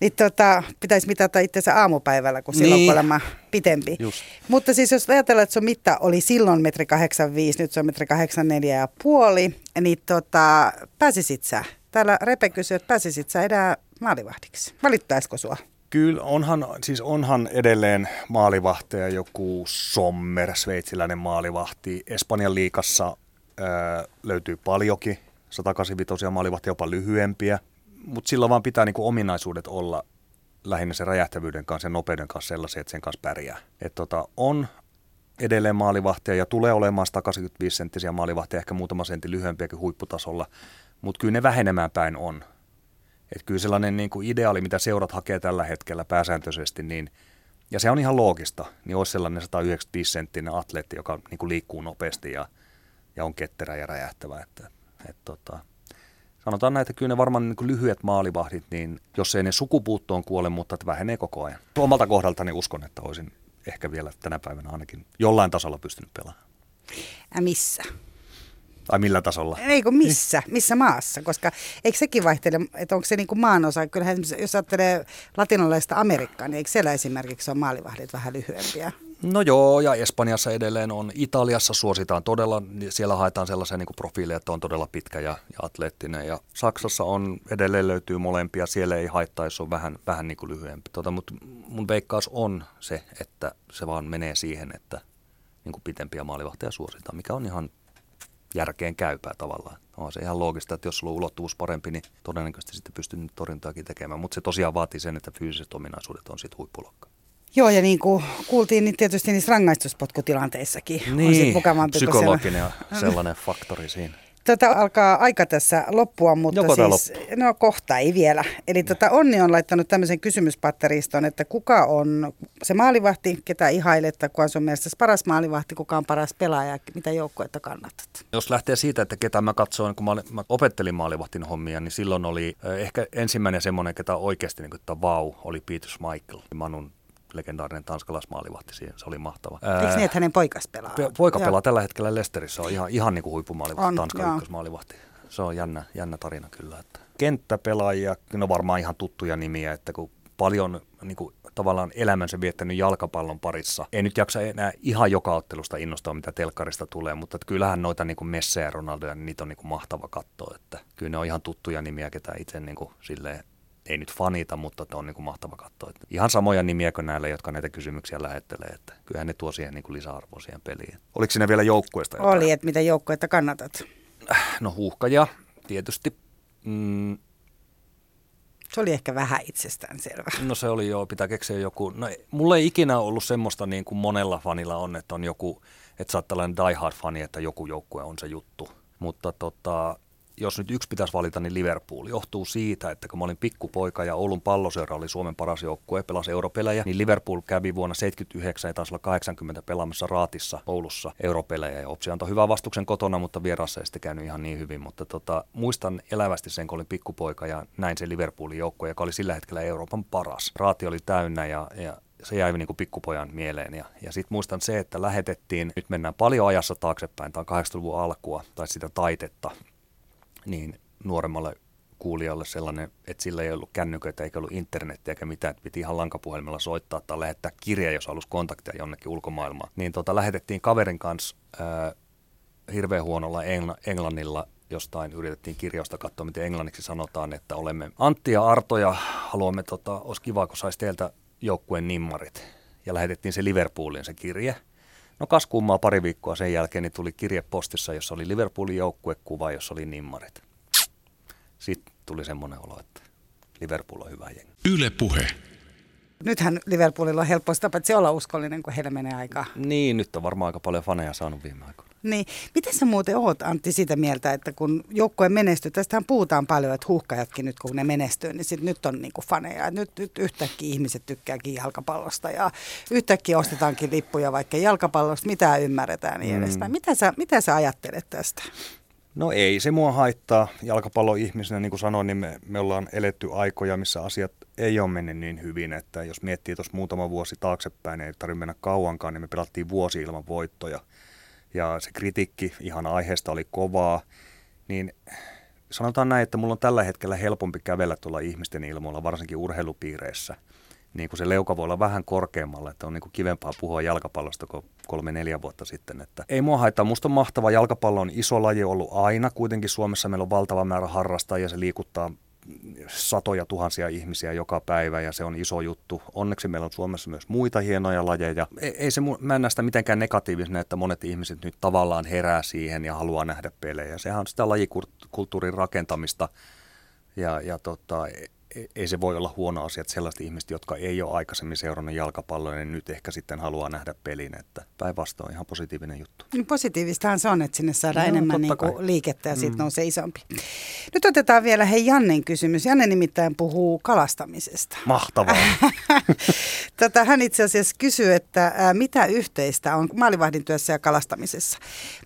Niin tota, pitäisi mitata itse aamupäivällä, kun silloin niin. kuulemma pitempi. Just. Mutta siis jos ajatellaan, että sun mitta oli silloin metri 85, nyt se on metri 84 ja puoli, niin tota, pääsisit sä? Täällä Repe kysyy, että pääsisit sä enää maalivahdiksi? Valittaisiko sua? Kyllä onhan, siis onhan edelleen maalivahteja joku Sommer, sveitsiläinen maalivahti. Espanjan liikassa ää, löytyy paljonkin, 185 maalivahtia jopa lyhyempiä, mutta sillä vaan pitää niinku ominaisuudet olla lähinnä sen räjähtävyyden kanssa ja nopeuden kanssa sellaisia, että sen kanssa pärjää. Et tota, on edelleen maalivahtia ja tulee olemaan 185 senttisiä maalivahtia, ehkä muutama sentti lyhyempiäkin huipputasolla, mutta kyllä ne vähenemään päin on. Että kyllä sellainen niin kuin ideaali, mitä seurat hakee tällä hetkellä pääsääntöisesti, niin, ja se on ihan loogista, niin olisi sellainen 195 senttinen atleetti, joka niin kuin liikkuu nopeasti ja, ja on ketterä ja räjähtävä. Että, et, tota, sanotaan näin, että kyllä ne varmaan niin kuin lyhyet maalivahdit, niin jos ei ne sukupuuttoon kuole, mutta että vähenee koko ajan. Omalta kohdaltani uskon, että olisin ehkä vielä tänä päivänä ainakin jollain tasolla pystynyt pelaamaan. Ja missä? Tai millä tasolla? Ei kun missä, missä maassa, koska eikö sekin vaihtele, että onko se niin kuin maanosa, kyllähän jos ajattelee latinalaista Amerikkaa, niin eikö siellä esimerkiksi ole maalivahdit vähän lyhyempiä? No joo, ja Espanjassa edelleen on. Italiassa suositaan todella, niin siellä haetaan sellaisia niin profiileja, että on todella pitkä ja, ja atleettinen. Ja Saksassa on, edelleen löytyy molempia, siellä ei haittaa, jos on vähän, vähän niin kuin lyhyempi. Tota, mutta mun veikkaus on se, että se vaan menee siihen, että niin kuin pitempiä maalivahteja suositaan, mikä on ihan järkeen käypää tavallaan. On se ihan loogista, että jos sulla on ulottuvuus parempi, niin todennäköisesti sitten pystyy nyt torjuntaakin tekemään. Mutta se tosiaan vaatii sen, että fyysiset ominaisuudet on sitten huippulokka. Joo, ja niin kuin kuultiin, niin tietysti niissä rangaistuspotkutilanteissakin on sit Niin, mukavampi. kun siellä- psykologinen ja sellainen faktori siinä. Tota, alkaa aika tässä loppua, mutta Joko siis, no kohta ei vielä. Eli tota, Onni on laittanut tämmöisen kysymyspatteriston, että kuka on se maalivahti, ketä ihailet, kuka on sun mielestä paras maalivahti, kuka on paras pelaaja, ja mitä joukkuetta kannatat? Jos lähtee siitä, että ketä mä katsoin, kun mä, olin- mä opettelin maalivahtin hommia, niin silloin oli ehkä ensimmäinen semmoinen, ketä oikeasti niin kuin, että vau, oli Peter Schmeichel, Manun legendaarinen tanskalaismaalivahti siihen, se oli mahtava. Eikö niin, että hänen poikas pelaa? Pe- Poika Joo. pelaa tällä hetkellä Lesterissä, on ihan, ihan niin kuin huippumaalivahti, On, Tanskan joo. ykkösmaalivahti. Se on jännä, jännä tarina kyllä. Että. Kenttäpelaajia, no varmaan ihan tuttuja nimiä, että kun paljon niin kuin, tavallaan elämänsä viettänyt jalkapallon parissa. Ei nyt jaksa enää ihan joka ottelusta innostaa, mitä telkkarista tulee, mutta että kyllähän noita niin kuin Messe ja Ronaldoja, niin niitä on niin kuin mahtava katsoa. Että kyllä ne on ihan tuttuja nimiä, ketä itse niin kuin, silleen, ei nyt fanita, mutta on niin kuin mahtava katsoa. Että ihan samoja nimiä kuin näille, jotka näitä kysymyksiä lähettelee. Että kyllähän ne tuo siihen niin kuin lisäarvoa siihen peliin. Oliko siinä vielä joukkueesta jotain? Oli, että mitä joukkuetta kannatat? No huuhkaja tietysti. Mm, Se oli ehkä vähän itsestäänselvä. no se oli jo, pitää keksiä joku. No mulla ei ikinä ollut semmoista niin kuin monella fanilla on, että on joku, että sä oot tällainen diehard-fani, että joku joukkue on se juttu. Mutta tota, jos nyt yksi pitäisi valita, niin Liverpool johtuu siitä, että kun mä olin pikkupoika ja Oulun palloseura oli Suomen paras joukkue, pelasi europelejä, niin Liverpool kävi vuonna 79 ja taisi olla 80 pelaamassa Raatissa Oulussa europelejä. Ja Opsi antoi hyvän vastuksen kotona, mutta vierassa ei sitten käynyt ihan niin hyvin. Mutta tota, muistan elävästi sen, kun olin pikkupoika ja näin se Liverpoolin joukkue, joka oli sillä hetkellä Euroopan paras. Raati oli täynnä ja, ja se jäi niin kuin pikkupojan mieleen. Ja, ja sitten muistan se, että lähetettiin, nyt mennään paljon ajassa taaksepäin, tämä on 80-luvun alkua tai sitä taitetta, niin nuoremmalle kuulijalle sellainen, että sillä ei ollut kännyköitä eikä ollut internettiä eikä mitään, että piti ihan lankapuhelimella soittaa tai lähettää kirja, jos halusi kontaktia jonnekin ulkomaailmaan. Niin tota, lähetettiin kaverin kanssa ää, hirveän huonolla engl- englannilla jostain, yritettiin kirjausta katsoa, miten englanniksi sanotaan, että olemme Antti ja Arto ja haluamme, tota, olisi kiva, kun saisi teiltä joukkueen nimmarit. Ja lähetettiin se Liverpoolin se kirje. No kas kummaa pari viikkoa sen jälkeen niin tuli kirje postissa, jossa oli Liverpoolin joukkuekuva, jossa oli nimmarit. Sitten tuli semmoinen olo, että Liverpool on hyvä jengi. Yle Puhe. Nythän Liverpoolilla on helppo sitä paitsi olla uskollinen, kun heillä menee aikaa. Niin, nyt on varmaan aika paljon faneja saanut viime aikoina. Niin, miten sä muuten oot Antti sitä mieltä, että kun joukkue menestyy, tästähän puhutaan paljon, että huuhkajatkin nyt kun ne menestyy, niin sit nyt on niinku faneja. Nyt, nyt yhtäkkiä ihmiset tykkääkin jalkapallosta ja yhtäkkiä ostetaankin lippuja vaikka jalkapallosta, mitä ymmärretään niin edespäin. Mitä sä, mitä sä ajattelet tästä? No ei se mua haittaa. Jalkapalloihmisenä, niin kuin sanoin, niin me, me ollaan eletty aikoja, missä asiat ei ole mennyt niin hyvin, että jos miettii tuossa muutama vuosi taaksepäin, ei tarvitse mennä kauankaan, niin me pelattiin vuosi ilman voittoja. Ja se kritiikki ihan aiheesta oli kovaa, niin sanotaan näin, että mulla on tällä hetkellä helpompi kävellä tuolla ihmisten ilmoilla, varsinkin urheilupiireissä. Niin kuin se leuka voi olla vähän korkeammalla, että on niin kuin kivempaa puhua jalkapallosta kuin kolme-neljä vuotta sitten. Että ei mua haittaa, musta on mahtava. Jalkapallo on iso laji ollut aina. Kuitenkin Suomessa meillä on valtava määrä harrastajia, se liikuttaa satoja tuhansia ihmisiä joka päivä ja se on iso juttu. Onneksi meillä on Suomessa myös muita hienoja lajeja. Ei, ei se, mä en näe sitä mitenkään negatiivisena, että monet ihmiset nyt tavallaan herää siihen ja haluaa nähdä pelejä. Sehän on sitä lajikulttuurin rakentamista ja, ja tota, ei- se voi olla huono asia, että sellaiset ihmiset, jotka ei ole aikaisemmin seurannut jalkapalloa, niin nyt ehkä sitten haluaa nähdä pelin, että päinvastoin ihan positiivinen juttu. Niin Positiivistahan se on, että sinne saadaan Joo, enemmän niin kuin liikettä ja siitä nousee isompi. Nyt otetaan vielä hei Jannen kysymys. Janne nimittäin puhuu kalastamisesta. Mahtavaa. Tätä hän itse asiassa kysyy, että mitä yhteistä on maalivahdin työssä ja kalastamisessa.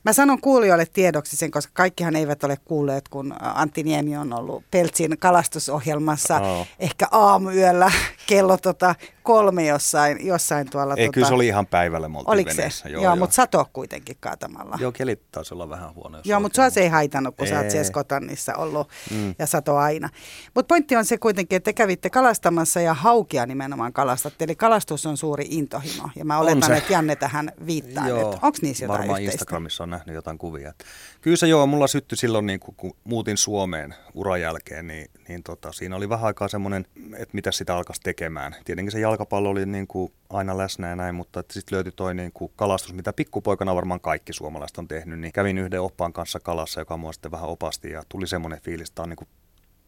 Mä sanon kuulijoille tiedoksi sen, koska kaikkihan eivät ole kuulleet, kun Antti Niemi on ollut Peltsin kalastusohjelmassa Aa. ehkä aamuyöllä kello tota kolme jossain, jossain tuolla. Ei, tota, kyllä se oli ihan päivällä, me oltiin Oliko se? veneessä. Joo, joo, mutta sato kuitenkin kaatamalla. Joo, kelit taisi olla vähän huono. jos Joo, mutta sua se ei haitannut, kun sä oot Ei. siellä Skotannissa ollut mm. ja sato aina. Mutta pointti on se kuitenkin, että te kävitte kalastamassa ja haukia nimenomaan kalastatte. Eli kalastus on suuri intohimo. Ja mä oletan, että Janne tähän viittaa nyt. Onko niissä jotain varmaan yhteistä? Instagramissa on nähnyt jotain kuvia. Kyllä se joo, mulla syttyi silloin, niin kun, kun muutin Suomeen uran jälkeen, niin, niin tota, siinä oli vähän aikaa semmoinen, että mitä sitä alkaisi tekemään. Tietenkin se jalkapallo oli niin kuin aina läsnä ja näin, mutta sitten löytyi toi niin kuin kalastus, mitä pikkupoikana varmaan kaikki suomalaiset on tehnyt. Niin kävin yhden oppaan kanssa kalassa, joka mua sitten vähän opasti ja tuli semmoinen fiilis, että tämä on niin kuin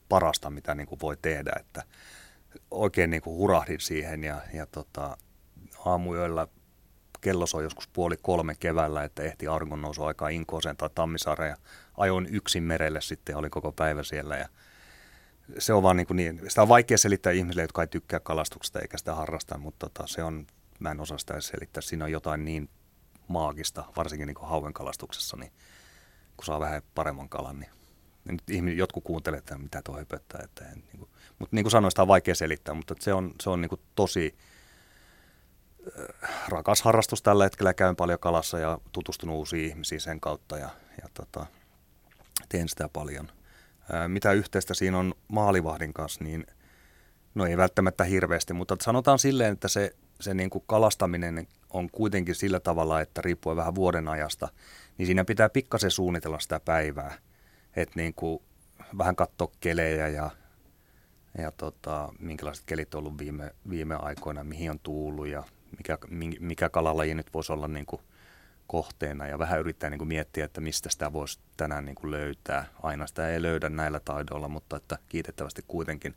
parasta, mitä niin kuin voi tehdä. Että oikein niin kuin hurahdin siihen ja, ja tota, aamuyöllä kello soi joskus puoli kolme keväällä, että ehti auringon nousu aikaa Inkooseen tai Tammisaareen ja ajoin yksin merelle sitten ja olin koko päivä siellä ja se on vaan niin, kuin niin, sitä on vaikea selittää ihmisille, jotka ei tykkää kalastuksesta eikä sitä harrasta, mutta tota, se on, mä en osaa sitä selittää, siinä on jotain niin maagista, varsinkin niin hauen kalastuksessa, niin kun saa vähän paremman kalan, niin nyt ihmiset, jotkut kuuntelee, että mitä tuo höpöttää. Että en, niin kuin, mutta niin kuin sanoin, sitä on vaikea selittää, mutta se on, se on niin kuin tosi äh, rakas harrastus tällä hetkellä. Käyn paljon kalassa ja tutustunut uusiin ihmisiin sen kautta ja, ja tota, teen sitä paljon – mitä yhteistä siinä on maalivahdin kanssa, niin no ei välttämättä hirveästi, mutta sanotaan silleen, että se, se niin kuin kalastaminen on kuitenkin sillä tavalla, että riippuen vähän vuoden ajasta, niin siinä pitää pikkasen suunnitella sitä päivää, että niin kuin vähän katsoa kelejä ja, ja tota, minkälaiset kelit on ollut viime, viime aikoina, mihin on tullut ja mikä, mikä kalalaji nyt voisi olla niin kuin kohteena ja vähän yrittää niin kuin miettiä, että mistä sitä voisi tänään niin kuin löytää. Aina sitä ei löydä näillä taidoilla, mutta että kiitettävästi kuitenkin.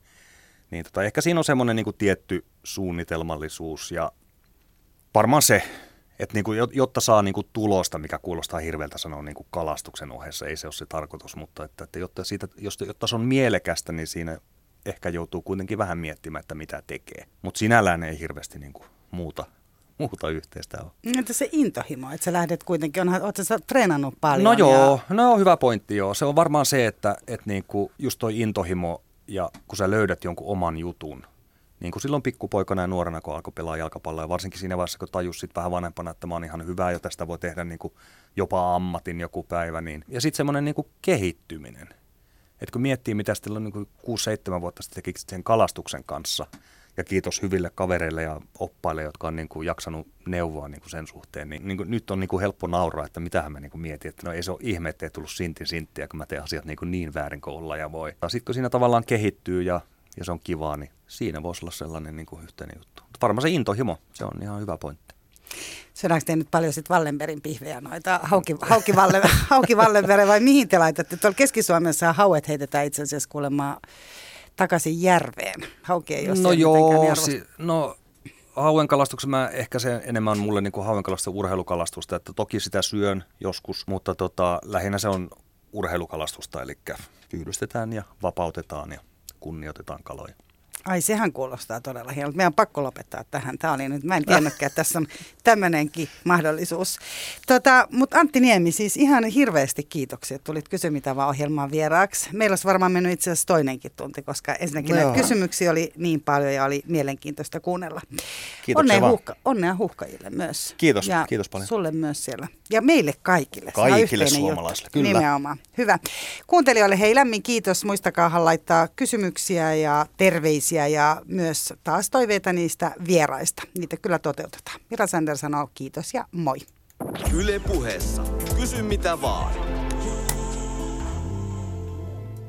Niin tota, ehkä siinä on semmoinen niin tietty suunnitelmallisuus ja varmaan se, että niin kuin, jotta saa niin kuin tulosta, mikä kuulostaa hirveältä sanoa niin kuin kalastuksen ohessa, ei se ole se tarkoitus, mutta että, että jotta, siitä, jotta se on mielekästä, niin siinä ehkä joutuu kuitenkin vähän miettimään, että mitä tekee. Mutta sinällään ei hirveästi niin kuin muuta muuta yhteistä on. Entä se intohimo, että sä lähdet kuitenkin, onhan, ootko sä treenannut paljon? No joo, ja... no hyvä pointti joo. Se on varmaan se, että, että niinku just toi intohimo ja kun sä löydät jonkun oman jutun, niin kuin silloin pikkupoikana ja nuorena, kun alkoi pelaa jalkapalloa, ja varsinkin siinä vaiheessa, kun tajus sit vähän vanhempana, että mä oon ihan hyvä jo tästä voi tehdä niin kuin jopa ammatin joku päivä. Niin. Ja sitten semmoinen niin kehittyminen. Että kun miettii, mitä sitten niin 6-7 vuotta sitten teki sen kalastuksen kanssa, ja kiitos hyville kavereille ja oppaille, jotka on niin kuin jaksanut neuvoa niin kuin sen suhteen. Niin, niin kuin, nyt on niin kuin helppo nauraa, että mitähän mä niin kuin mietin, että no ei se ole ihme, että ei tullut sintin sinttiä, kun mä teen asiat niin, kuin niin väärin kuin olla ja voi. Sitten kun siinä tavallaan kehittyy ja, ja se on kivaa, niin siinä voisi olla sellainen niin kuin yhteinen juttu. Mutta varmaan se intohimo, se on ihan hyvä pointti. Syödäänkö te nyt paljon sitten Wallenbergin pihvejä noita hauki, hauki, Valle, hauki vai mihin te laitatte? Tuolla Keski-Suomessa hauet heitetään itse asiassa kuulemma takaisin järveen? Hauki ei ole No joo, si- no hauen kalastuksen mä ehkä se enemmän mulle niin kuin hauen urheilukalastusta, että toki sitä syön joskus, mutta tota, lähinnä se on urheilukalastusta, eli pyydystetään ja vapautetaan ja kunnioitetaan kaloja. Ai sehän kuulostaa todella hienolta. Meidän on pakko lopettaa tähän. Tämä oli nyt, mä en tiennytkään, että tässä on tämmöinenkin mahdollisuus. Tota, Mutta Antti Niemi, siis ihan hirveästi kiitoksia, että tulit Kysymitä ohjelmaan vieraaksi. Meillä olisi varmaan mennyt itse asiassa toinenkin tunti, koska ensinnäkin no näitä kysymyksiä oli niin paljon ja oli mielenkiintoista kuunnella. Kiitoksia onnea, huhka, onnea huhkajille myös. Kiitos, ja kiitos paljon. sulle myös siellä. Ja meille kaikille. Kaikille suomalaisille, juttu. kyllä. Nimenomaan. Hyvä. Kuuntelijoille hei lämmin kiitos. Muistakaa laittaa kysymyksiä ja terveisiä terveisiä ja myös taas toiveita niistä vieraista. Niitä kyllä toteutetaan. Mira Sander sanoo kiitos ja moi. Yle puheessa. Kysy mitä vaan.